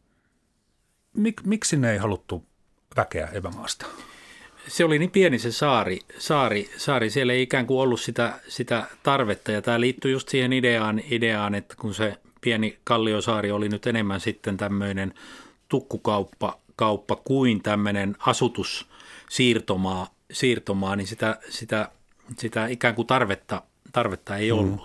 mik, miksi ne ei haluttu väkeä evämaasta? Se oli niin pieni se saari, saari, saari. siellä ei ikään kuin ollut sitä, sitä tarvetta ja tämä liittyy just siihen ideaan, ideaan, että kun se pieni Kalliosaari oli nyt enemmän sitten tämmöinen tukkukauppa, kauppa kuin tämmöinen asutussiirtomaa, siirtomaa, niin sitä, sitä, sitä ikään kuin tarvetta, tarvetta ei mm.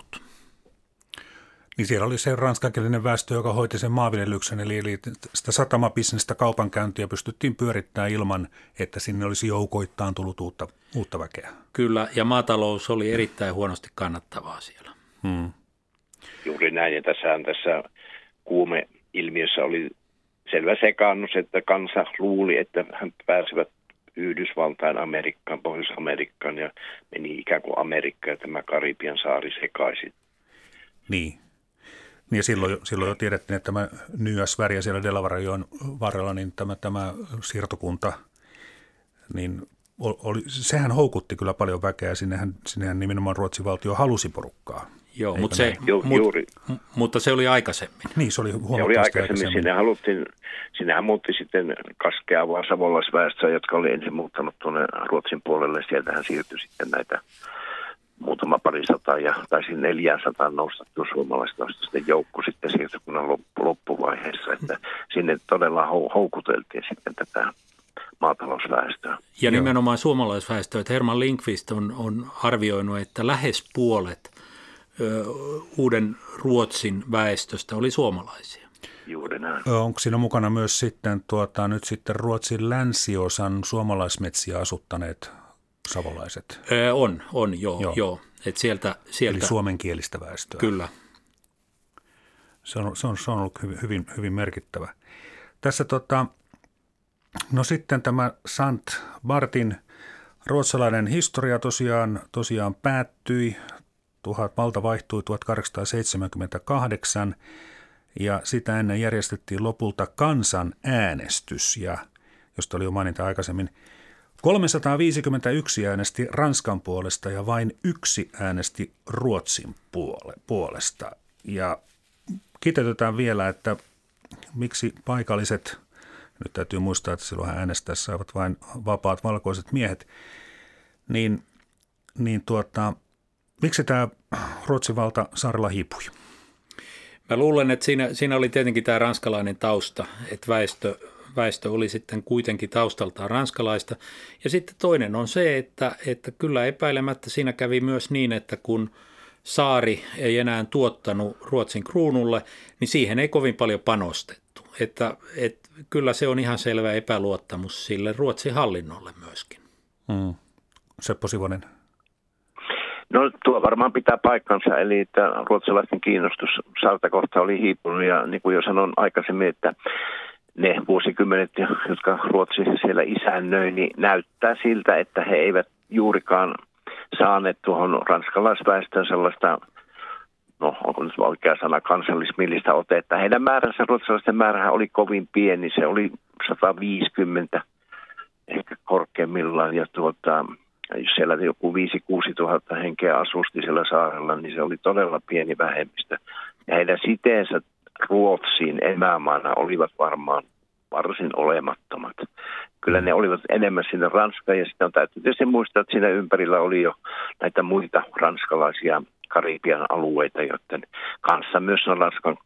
Niin siellä oli se ranskankielinen väestö, joka hoiti sen maanviljelyksen, eli, eli sitä satamabisnestä kaupankäyntiä pystyttiin pyörittämään ilman, että sinne olisi joukoittain tullut uutta, uutta väkeä. Kyllä, ja maatalous oli erittäin huonosti kannattavaa siellä. Hmm. Juuri näin, ja tässä, tässä kuume-ilmiössä oli selvä sekaannus, että kansa luuli, että hän pääsivät Yhdysvaltain, Amerikkaan, Pohjois-Amerikkaan ja meni ikään kuin Amerikka ja tämä Karibian saari sekaisin. Niin. Niin silloin, silloin jo tiedettiin, että tämä Nyäsväriä siellä Delavarajoen varrella, niin tämä, tämä siirtokunta, niin oli, sehän houkutti kyllä paljon väkeä. Sinnehän, sinnehän nimenomaan Ruotsin valtio halusi porukkaa. Joo, mutta se, Ju, mut, juuri. mutta se oli aikaisemmin. Niin, se oli huomattavasti se oli aikaisemmin. aikaisemmin. Sinne haluttiin, sinnehän muutti sitten kaskeavaa savolaisväestöä, jotka oli ensin muuttanut tuonne Ruotsin puolelle. Sieltähän siirtyi sitten näitä muutama parisataa ja taisi 400 nostettu suomalaista sitten joukko sitten siirtokunnan loppuvaiheessa, että sinne todella houkuteltiin sitten tätä maatalousväestöä. Ja nimenomaan suomalaisväestöä, että Herman Linkvist on, on arvioinut, että lähes puolet ö, uuden Ruotsin väestöstä oli suomalaisia. Juuri näin. Onko siinä mukana myös sitten, tuota, nyt sitten Ruotsin länsiosan suomalaismetsiä asuttaneet savolaiset? Öö, on, on, joo. joo. joo. Et sieltä, sieltä, Eli suomenkielistä väestöä. Kyllä. Se on, se on, se on ollut hyvin, hyvin, hyvin merkittävä. Tässä tota, no sitten tämä Sant Bartin ruotsalainen historia tosiaan, tosiaan päättyi. Tuhat, valta vaihtui 1878 ja sitä ennen järjestettiin lopulta kansanäänestys ja josta oli jo maininta aikaisemmin – 351 äänesti Ranskan puolesta ja vain yksi äänesti Ruotsin puole, puolesta. Ja kiteytetään vielä, että miksi paikalliset, nyt täytyy muistaa, että silloin äänestää saavat vain vapaat valkoiset miehet, niin, niin tuota, miksi tämä Ruotsin valta saarella hiipui? Mä luulen, että siinä, siinä oli tietenkin tämä ranskalainen tausta, että väestö, väestö oli sitten kuitenkin taustaltaan ranskalaista. Ja sitten toinen on se, että, että kyllä epäilemättä siinä kävi myös niin, että kun saari ei enää tuottanut Ruotsin kruunulle, niin siihen ei kovin paljon panostettu. Että, että kyllä se on ihan selvä epäluottamus sille Ruotsin hallinnolle myöskin. Mm. Seppo Sivonen. No tuo varmaan pitää paikkansa, eli että ruotsalaisten kiinnostus saarta oli hiipunut ja niin kuin jo sanon aikaisemmin, että ne vuosikymmenet, jotka Ruotsi siellä isännöi, niin näyttää siltä, että he eivät juurikaan saaneet tuohon ranskalaisväestön sellaista, no onko nyt oikea sana, kansallismillistä otetta. Heidän määränsä, ruotsalaisten määrähän oli kovin pieni, se oli 150 ehkä korkeimmillaan ja tuota, jos siellä joku 5-6 tuhatta henkeä asusti siellä saarella, niin se oli todella pieni vähemmistö. Ja heidän siteensä Ruotsiin emämaana olivat varmaan varsin olemattomat. Kyllä ne olivat enemmän sinne Ranskaan ja sitten on täytyy tietysti muistaa, että siinä ympärillä oli jo näitä muita ranskalaisia Karibian alueita, joiden kanssa myös Ranskan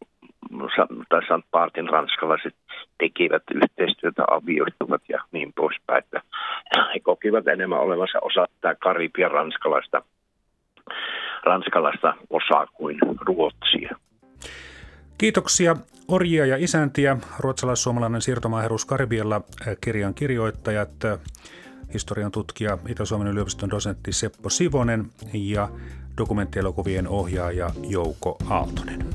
tai St. Partin ranskalaiset tekivät yhteistyötä, avioituvat ja niin poispäin. Että he kokivat enemmän olevansa osa tätä Karibian ranskalaista, ranskalaista osaa kuin Ruotsia. Kiitoksia orjia ja isäntiä, ruotsalais-suomalainen siirtomaaherus Karibialla eh, kirjan kirjoittajat, eh, historian tutkija Itä-Suomen yliopiston dosentti Seppo Sivonen ja dokumenttielokuvien ohjaaja Jouko Aaltonen.